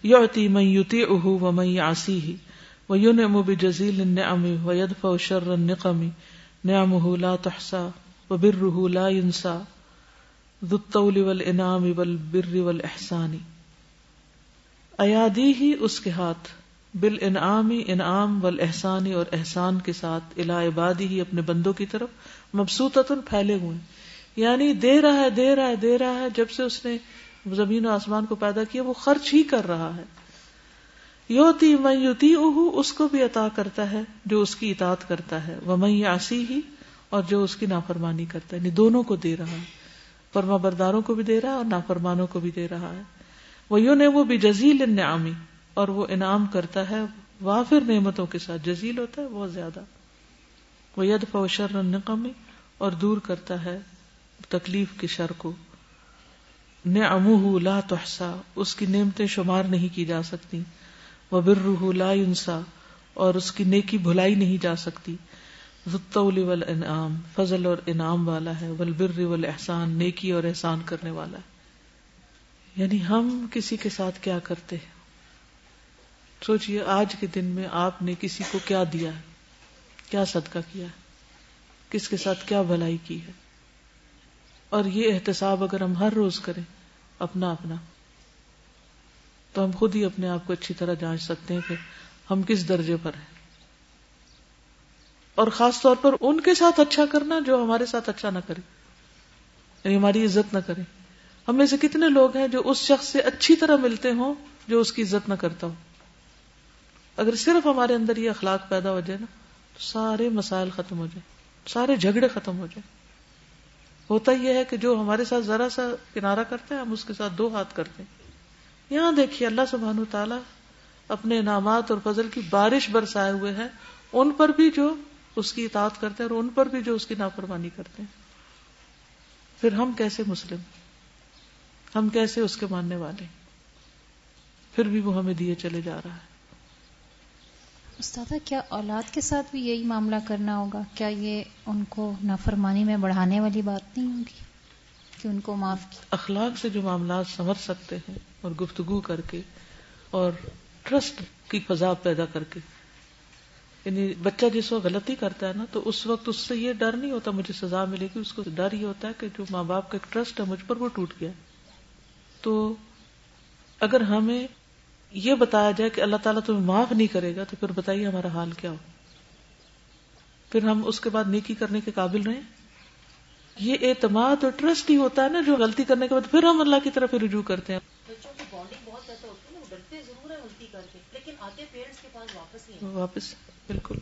Speaker 1: يُعْطِي مَن يُطِيعُهُ وَمَن يَعْصِيهِ وَيُنْعِمُ بِجَزِيلِ النِّعَمِ وَيَدْفَعُ شَرَّ النِّقَمِ نِعَمُهُ لَا تُحْصَىٰ وَبِرُّهُ لَا يُنسَىٰ ذل والانعام والبر والاحسان ایادی ہی اس کے ہاتھ بال انعامی انعام والاحسانی اور احسان کے ساتھ الا عبادی ہی اپنے بندوں کی طرف مبسوط پھیلے ہوئے یعنی دے رہا ہے، دے رہا ہے، دے رہا ہے، جب سے اس نے زمین و آسمان کو پیدا کیا، وہ خرچ ہی کر رہا ہے۔ یوتی میں یوتی اہ اس کو بھی عطا کرتا ہے جو اس کی اطاعت کرتا ہے۔ وہ میں آسی ہی اور جو اس کی نافرمانی کرتا ہے۔ یعنی دونوں کو دے رہا ہے۔ فرما برداروں کو بھی دے رہا ہے اور نافرمانوں کو بھی دے رہا ہے۔ وہ یوں نے وہ بھی جزیل نعمی اور وہ انعام کرتا ہے۔ وافر نعمتوں کے ساتھ۔ جزیل ہوتا ہے، بہت زیادہ۔ وہ ید فوشر نقمی اور دور کرتا ہے تکلیف کے شر کو۔ نعمہ لا تحسا اس کی نعمتیں شمار نہیں کی جا سکتی۔ وہ لا انسا اور اس کی نیکی بھلائی نہیں جا سکتی۔ انعام فضل اور انعام والا ہے۔ والبر والاحسان نیکی اور احسان کرنے والا ہے۔ یعنی ہم کسی کے ساتھ کیا کرتے ہیں؟ سوچئے آج کے دن میں آپ نے کسی کو کیا دیا ہے؟ کیا صدقہ کیا ہے؟ کس کے ساتھ کیا بھلائی کی ہے؟ اور یہ احتساب اگر ہم ہر روز کریں، اپنا اپنا۔ تو ہم خود ہی اپنے آپ کو اچھی طرح جانچ سکتے ہیں کہ ہم کس درجے پر ہیں۔ اور خاص طور پر ان کے ساتھ اچھا کرنا جو ہمارے ساتھ اچھا نہ کرے۔ یعنی ہماری عزت نہ کرے۔ ہم میں سے کتنے لوگ ہیں جو اس شخص سے اچھی طرح ملتے ہوں جو اس کی عزت نہ کرتا ہو۔ اگر صرف ہمارے اندر یہ اخلاق پیدا ہو جائے نا، تو سارے مسائل ختم ہو جائیں۔ سارے جھگڑے ختم ہو جائیں۔ ہوتا یہ ہے کہ جو ہمارے ساتھ ذرا سا کنارہ کرتے ہیں، ہم اس کے ساتھ دو ہاتھ کرتے ہیں۔ یہاں دیکھیے اللہ سبحان تعالیٰ اپنے انعامات اور فضل کی بارش برسائے ہوئے ہیں، ان پر بھی جو اس کی اطاعت کرتے ہیں اور ان پر بھی جو اس کی نافرمانی کرتے ہیں۔ پھر ہم کیسے مسلم؟ ہم کیسے اس کے ماننے والے؟ پھر بھی وہ ہمیں دیے چلے جا رہا ہے۔
Speaker 14: استاد کیا اولاد کے ساتھ بھی یہی معاملہ کرنا ہوگا؟ کیا یہ ان کو نافرمانی میں بڑھانے والی بات نہیں ہوگی؟ کہ ان کو معاف کی
Speaker 1: اخلاق سے جو معاملات سمجھ سکتے ہیں اور گفتگو کر کے اور ٹرسٹ کی فضا پیدا کر کے۔ یعنی بچہ جس وقت غلطی کرتا ہے نا، تو اس وقت اس سے یہ ڈر نہیں ہوتا، مجھے سزا ملے گی۔ اس کو ڈر یہ ہوتا ہے کہ جو ماں باپ کا ایک ٹرسٹ ہے، مجھ پر وہ ٹوٹ گیا۔ تو اگر ہمیں یہ بتایا جائے کہ اللہ تعالیٰ تمہیں معاف نہیں کرے گا، تو پھر بتائیے ہمارا حال کیا ہو۔ پھر ہم اس کے بعد نیکی کرنے کے قابل رہے یہ اعتماد اور ٹرسٹ ہی ہوتا ہے نا جو غلطی کرنے کے بعد پھر ہم اللہ کی طرف رجوع کرتے ہیں۔ واپس بالکل۔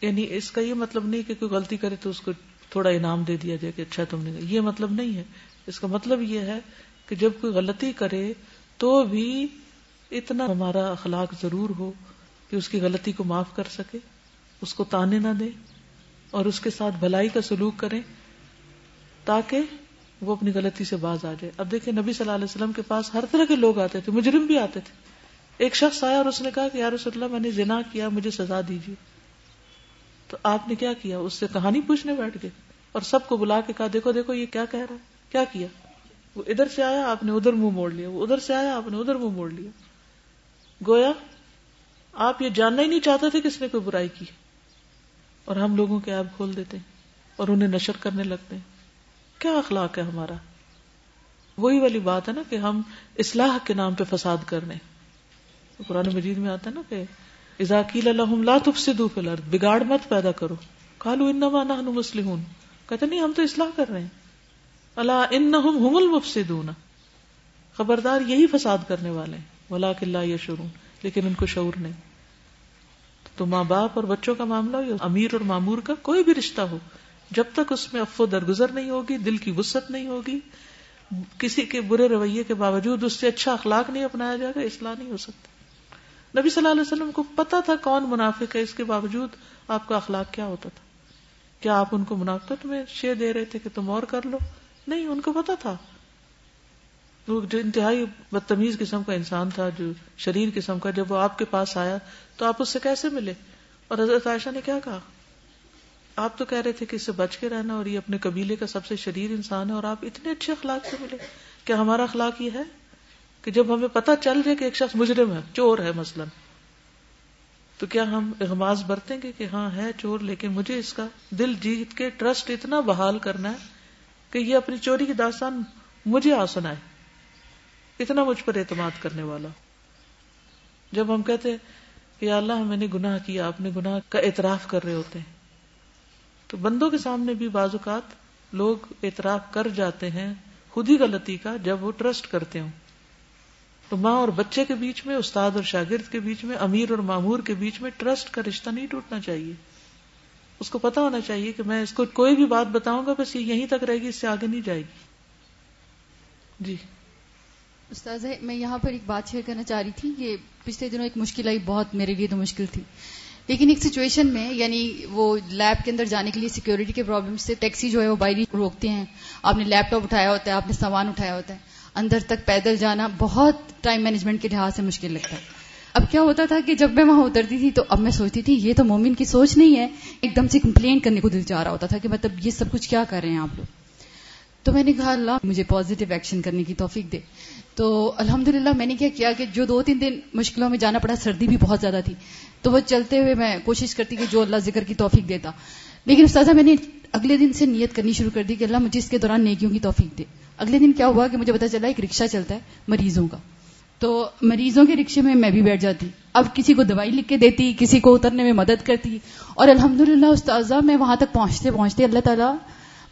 Speaker 1: یعنی اس کا یہ مطلب نہیں کہ کوئی غلطی کرے تو اس کو تھوڑا انعام دے دیا جائے کہ اچھا تم نے یہ مطلب نہیں ہے۔ اس کا مطلب یہ ہے کہ جب کوئی غلطی کرے تو بھی اتنا ہمارا اخلاق ضرور ہو کہ اس کی غلطی کو معاف کر سکے اس کو تانے نہ دے اور اس کے ساتھ بھلائی کا سلوک کرے۔ تاکہ وہ اپنی غلطی سے باز آ جائے۔ اب دیکھیں نبی صلی اللہ علیہ وسلم کے پاس ہر طرح کے لوگ آتے تھے، مجرم بھی آتے تھے۔ ایک شخص آیا اور اس نے کہا کہ یار اللہ، میں نے زنا کیا، مجھے سزا دیجیے۔ تو آپ نے کیا کیا؟ اس سے کہانی پوچھنے بیٹھ گئے اور سب کو بلا کے کہا، دیکھو دیکھو، یہ کیا کہہ رہا ہے؟ کیا کیا؟ وہ ادھر سے آیا، آپ نے ادھر منہ موڑ لیا۔ وہ ادھر سے آیا، آپ نے ادھر منہ موڑ لیا۔ گویا، آپ یہ جاننا ہی نہیں چاہتے تھے کس نے کوئی برائی کی اور ہم لوگوں کے ایپ کھول دیتے ہیں اور انہیں نشر کرنے لگتے ہیں۔ کیا اخلاق ہے ہمارا؟ وہی والی بات ہے نا کہ ہم اصلاح کے نام پہ فساد کر کرنے قرآن مجید میں آتا ہے نا کہ ازاکیل الحم لا تفسدوا فی الارض، بگاڑ مت پیدا کرو۔ قالوا انما نحن مسلمون۔ کہتے نہیں، ہم تو اصلاح کر رہے ہیں۔ اللہ انہم هم المفسدون۔ خبردار یہی فساد کرنے والے ہیں۔ ولکن لا یشعرون، لیکن ان کو شعور نہیں۔ تو ماں باپ اور بچوں کا معاملہ ہو امیر اور معمور کا، کوئی بھی رشتہ ہو جب تک اس میں افو درگزر نہیں ہوگی، دل کی وسط نہیں ہوگی، کسی کے برے رویے کے باوجود اس سے اچھا اخلاق نہیں اپنایا جائے گا، اصلاح نہیں ہو سکتا۔ نبی صلی اللہ علیہ وسلم کو پتا تھا کون منافق ہے، اس کے باوجود آپ کا اخلاق کیا ہوتا تھا۔ کیا آپ ان کو منافقت میں شے دے رہے تھے کہ تم اور کر لو؟ نہیں، ان کو پتا تھا۔ وہ جو انتہائی بدتمیز قسم کا انسان تھا، جو شریر قسم کا، جب وہ آپ کے پاس آیا تو آپ اس سے کیسے ملے؟ اور حضرت عائشہ نے کیا کہا؟ آپ تو کہہ رہے تھے کہ اس سے بچ کے رہنا اور یہ اپنے قبیلے کا سب سے شریر انسان ہے اور آپ اتنے اچھے اخلاق سے ملے۔ کیا ہمارا اخلاق یہ ہے کہ جب ہمیں پتا چل جائے کہ ایک شخص مجرم ہے، چور ہے مثلاً، تو کیا ہم اغماز برتیں گے کہ ہاں ہے چور، لیکن مجھے اس کا دل جیت کے ٹرسٹ اتنا بحال کرنا ہے کہ یہ اپنی چوری کی داستان مجھے آ سنائے اتنا مجھ پر اعتماد کرنے والا۔ جب ہم کہتے کہ اللہ میں نے گناہ کیا، آپ نے گناہ کا اعتراف کر رہے ہوتے ہیں۔ تو بندوں کے سامنے بھی بعض اوقات لوگ اعتراف کر جاتے ہیں خود ہی غلطی کا جب وہ ٹرسٹ کرتے ہوں۔ تو ماں اور بچے کے بیچ میں، استاد اور شاگرد کے بیچ میں، امیر اور معمور کے بیچ میں ٹرسٹ کا رشتہ نہیں ٹوٹنا چاہیے۔ اس کو پتا ہونا چاہیے کہ میں اس کو کوئی بھی بات بتاؤں گا، بس یہ یہیں تک رہے گی، اس سے آگے نہیں جائے گی۔ جی۔
Speaker 4: استاذ میں یہاں پر ایک بات شیئر کرنا چاہ رہی تھی کہ پچھلے دنوں ایک مشکل آئی، بہت میرے لیے تو مشکل تھی۔ لیکن ایک سچویشن میں یعنی وہ لیب کے اندر جانے کے لیے سیکورٹی کے پرابلم سے ٹیکسی جو ہے وہ باہر روکتے ہیں۔ آپ نے لیپ ٹاپ اٹھایا ہوتا ہے، آپ نے سامان اٹھایا ہوتا ہے۔ اندر تک پیدل جانا بہت ٹائم مینجمنٹ کے لحاظ سے مشکل لگتا ہے۔ اب کیا ہوتا تھا کہ جب میں وہاں اترتی تھی تو اب میں سوچتی تھی، یہ تو مومن کی سوچ نہیں ہے۔ ایک دم سے کمپلین کرنے کو دل چاہ رہا ہوتا تھا کہ مطلب یہ سب کچھ کیا کر رہے ہیں آپ لوگ۔ تو میں نے کہا، اللہ مجھے پازیٹو ایکشن کرنے کی توفیق دے۔ تو الحمد میں نے کیا کیا کہ جو دو تین دن مشکلوں میں جانا پڑا، سردی بھی بہت زیادہ تھی۔ تو وہ چلتے ہوئے میں کوشش کرتی کہ جو اللہ ذکر کی توفیق دیتا۔ لیکن استاذہ، میں نے اگلے دن سے نیت کرنی شروع کر دی کہ اللہ مجھے اس کے دوران نیکیوں کی توفیق دے۔ اگلے دن کیا ہوا کہ مجھے پتا چلا ایک رکشا چلتا ہے مریضوں کا۔ تو مریضوں کے رکشے میں میں بھی بیٹھ جاتی۔ اب کسی کو دوائی لکھ کے دیتی، کسی کو اترنے میں مدد کرتی۔ اور الحمد للہ استاذہ، میں وہاں تک پہنچتے پہنچتے اللہ تعالیٰ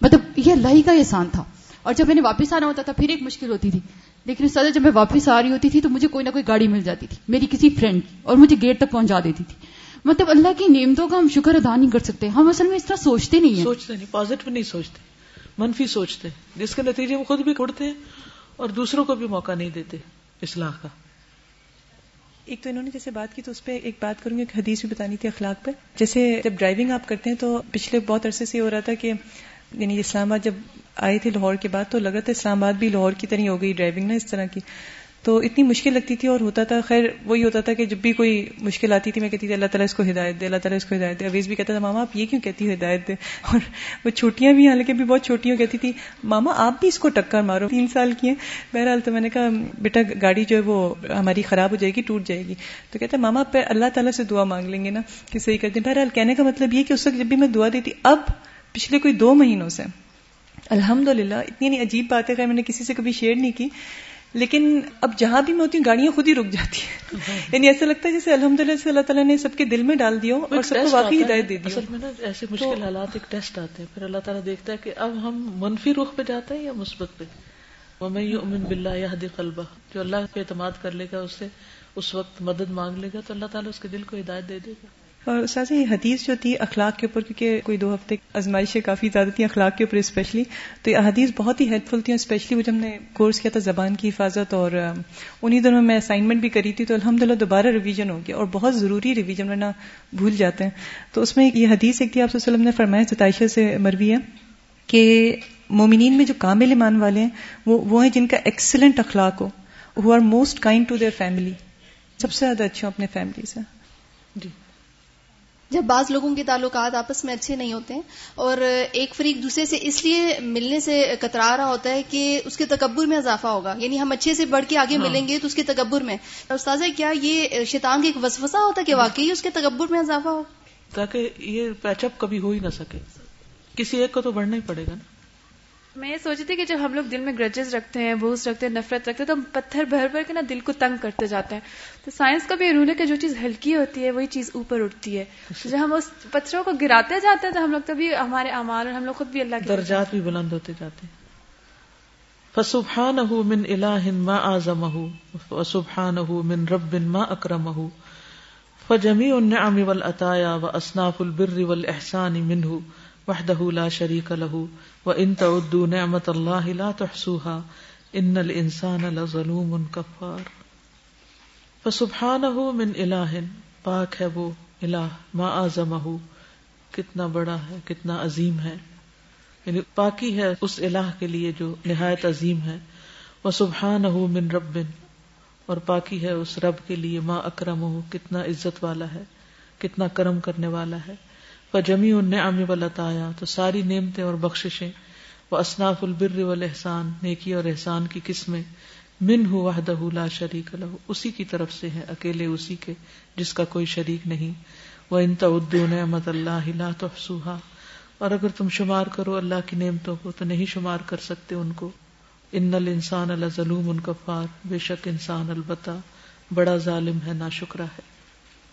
Speaker 4: مطلب یہ اللہ ہی کا احسان تھا۔ اور جب میں نے واپس آنا ہوتا تھا، پھر ایک مشکل ہوتی تھی۔ لیکن اس طرح جب میں واپس آ رہی ہوتی تھی تو مجھے کوئی نہ کوئی گاڑی مل جاتی تھی میری کسی فرینڈ کی اور مجھے گیٹ تک پہنچا دیتی تھی۔ مطلب اللہ کی نعمتوں کا ہم شکر ادا نہیں کر سکتے ہم اصل میں اس طرح سوچتے نہیں ہیں۔
Speaker 1: سوچتے نہیں پازیٹو نہیں سوچتے منفی سوچتے جس کے نتیجے میں خود بھی اڑتے ہیں اور دوسروں کو بھی موقع نہیں دیتے اصلاح کا۔
Speaker 13: ایک تو انہوں نے جیسے بات کی تو اس پہ ایک بات کروں گی ایک حدیث بھی بتانی تھی اخلاق پہ۔ جیسے جب ڈرائیونگ آپ کرتے ہیں تو پچھلے بہت عرصے سے ہو رہا تھا کہ یعنی اسلام آباد جب آئے تھے لاہور کے بعد تو لگا تھا اسلام آباد بھی لاہور کی طرح ہو گئی ڈرائیونگ نا اس طرح کی۔ تو اتنی مشکل لگتی تھی اور ہوتا تھا۔ خیر، وہی ہوتا تھا کہ جب بھی کوئی مشکل آتی تھی، میں کہتی تھی، اللہ تعالیٰ اس کو ہدایت دے، اللہ تعالیٰ اس کو ہدایت دے۔ اویز بھی کہتا تھا، ماما، آپ یہ کیوں کہتی ہو ہدایت دے؟ اور وہ چھوٹیاں بھی، حالانکہ بھی بہت چھوٹیاں کہتی تھی، ماما، آپ بھی اس کو ٹکر مارو۔ تین سال کی ہیں۔ بہرحال تو میں نے کہا، بیٹا، گاڑی جو ہے وہ ہماری خراب ہو جائے گی، ٹوٹ جائے گی۔ تو کہتا ماما پہ اللہ تعالیٰ سے دعا مانگ لیں گے نا کہ صحیح کر دیں۔ بہرحال کہنے کا مطلب یہ کہ اس وقت جب بھی میں دعا دیتی، اب پچھلے کوئی دو مہینوں سے الحمد للہ اتنی عجیب بات ہے میں نے کسی سے کبھی شیئر نہیں کی۔ لیکن اب جہاں بھی میں ہوتی ہوں گاڑیاں خود ہی رک جاتی ہیں۔ یعنی ایسا لگتا ہے جیسے الحمد للہ اللہ تعالیٰ نے سب کے دل میں ڈال دیا اور سب کو واقعی ہدایت دے دی
Speaker 1: اصل میں نا ایسے مشکل حالات ایک ٹیسٹ آتے ہیں۔ پھر اللہ تعالیٰ دیکھتا ہے کہ اب ہم منفی رخ پہ جاتے ہیں یا مثبت پہ؟ میں امن بلّہ یا حد قلبہ جو اللہ پہ اعتماد کر لے گا اس سے اس وقت مدد مانگ لے گا تو اللہ تعالیٰ اس کے دل کو ہدایت دے دے گا۔
Speaker 13: اور ساتھ یہ حدیث جو تھی اخلاق کے اوپر، کیونکہ کوئی دو ہفتے ازمائشیں کافی زیادہ تھیں اخلاق کے اوپر اسپیشلی تو یہ حدیث بہت ہی ہیلپ فل تھی اسپیشلی وہ جب ہم نے کورس کیا تھا زبان کی حفاظت اور انہیں دنوں میں اسائنمنٹ بھی کری تھی تو الحمد للہ دوبارہ ریویژن ہو گیا اور بہت ضروری ریویژن ورنہ بھول جاتے ہیں۔ تو اس میں یہ حدیث ایک تھی، آپ وسلم نے فرمایا ستائشہ سے مروی ہے، کہ مومنین میں جو کامل ایمان والے ہیں، وہ وہ ہیں جن کا ایکسلنٹ اخلاق ہو who are most kind to their family سب سے زیادہ اچھے اپنے فیملی سے۔
Speaker 1: جی۔
Speaker 15: جب بعض لوگوں کے تعلقات آپس میں اچھے نہیں ہوتے ہیں اور ایک فریق دوسرے سے اس لیے ملنے سے کترا رہا ہوتا ہے کہ اس کے تکبر میں اضافہ ہوگا۔ یعنی ہم اچھے سے بڑھ کے آگے ہاں۔ ملیں گے تو اس کے تکبر میں۔ استاذ کیا یہ شیطان کا ایک وسوسہ ہوتا ہے کہ واقعی اس کے تکبر میں اضافہ ہو؟
Speaker 1: تاکہ یہ پیچ اپ کبھی ہو ہی نہ سکے۔ کسی ایک کو تو بڑھنا ہی پڑے گا نا۔
Speaker 16: میں یہ سوچی تھی کہ جب ہم لوگ دل میں گرجز رکھتے ہیں بوس رکھتے ہیں، نفرت رکھتے ہیں، تو ہم پتھر بھر بھر کے نا دل کو تنگ کرتے جاتے ہیں۔ تو سائنس کا بھی یہ رول ہے کہ جو چیز ہلکی ہوتی ہے، وہی چیز اوپر اٹھتی ہے۔ جب ہم اس پتھروں کو گراتے جاتے ہیں، تو ہم لوگ تبھی ہمارے امال اور ہم لوگ خود بھی اللہ کے
Speaker 1: درجات بھی بلند ہوتے جاتے ہیں۔ فسبحانه من الہ ما اعظمه وسبحانه من رب ما اکرمه فجمیع النعم والعطایا واصناف البر والاحسان منه وحدہ لا شریک له وان تعدوا نعمت اللہ لا تحصوها ان الانسان لظلوم کفار فسبحانه من الہ پاک ہے وہ الہ، ما اعظمه کتنا بڑا ہے، کتنا عظیم ہے. یعنی پاکی ہے اس الہ کے لیے جو نہایت عظیم ہے. وہ سبحان من رب، اور پاکی ہے اس رب کے لیے ماں اکرم ہو کتنا عزت والا ہے، کتنا کرم کرنے والا ہے. جمی ان نے ولطایا تو ساری نعمتیں اور بخشیں وہ اصناف البر والحسان نیکی اور احسان کی قسمیں من ہو وحدہ لا شریک لہو، اسی کی طرف سے ہے اکیلے اسی کے، جس کا کوئی شریک نہیں۔ وہ ان تعدو نعمت اللہ لا تحصوها، اور اگر تم شمار کرو اللہ کی نعمتوں کو، تو نہیں شمار کر سکتے ان کو۔ ان انسان اللہ ظلم ان کفار، بے شک انسان البتہ، بڑا ظالم ہے نا شکرا ہے۔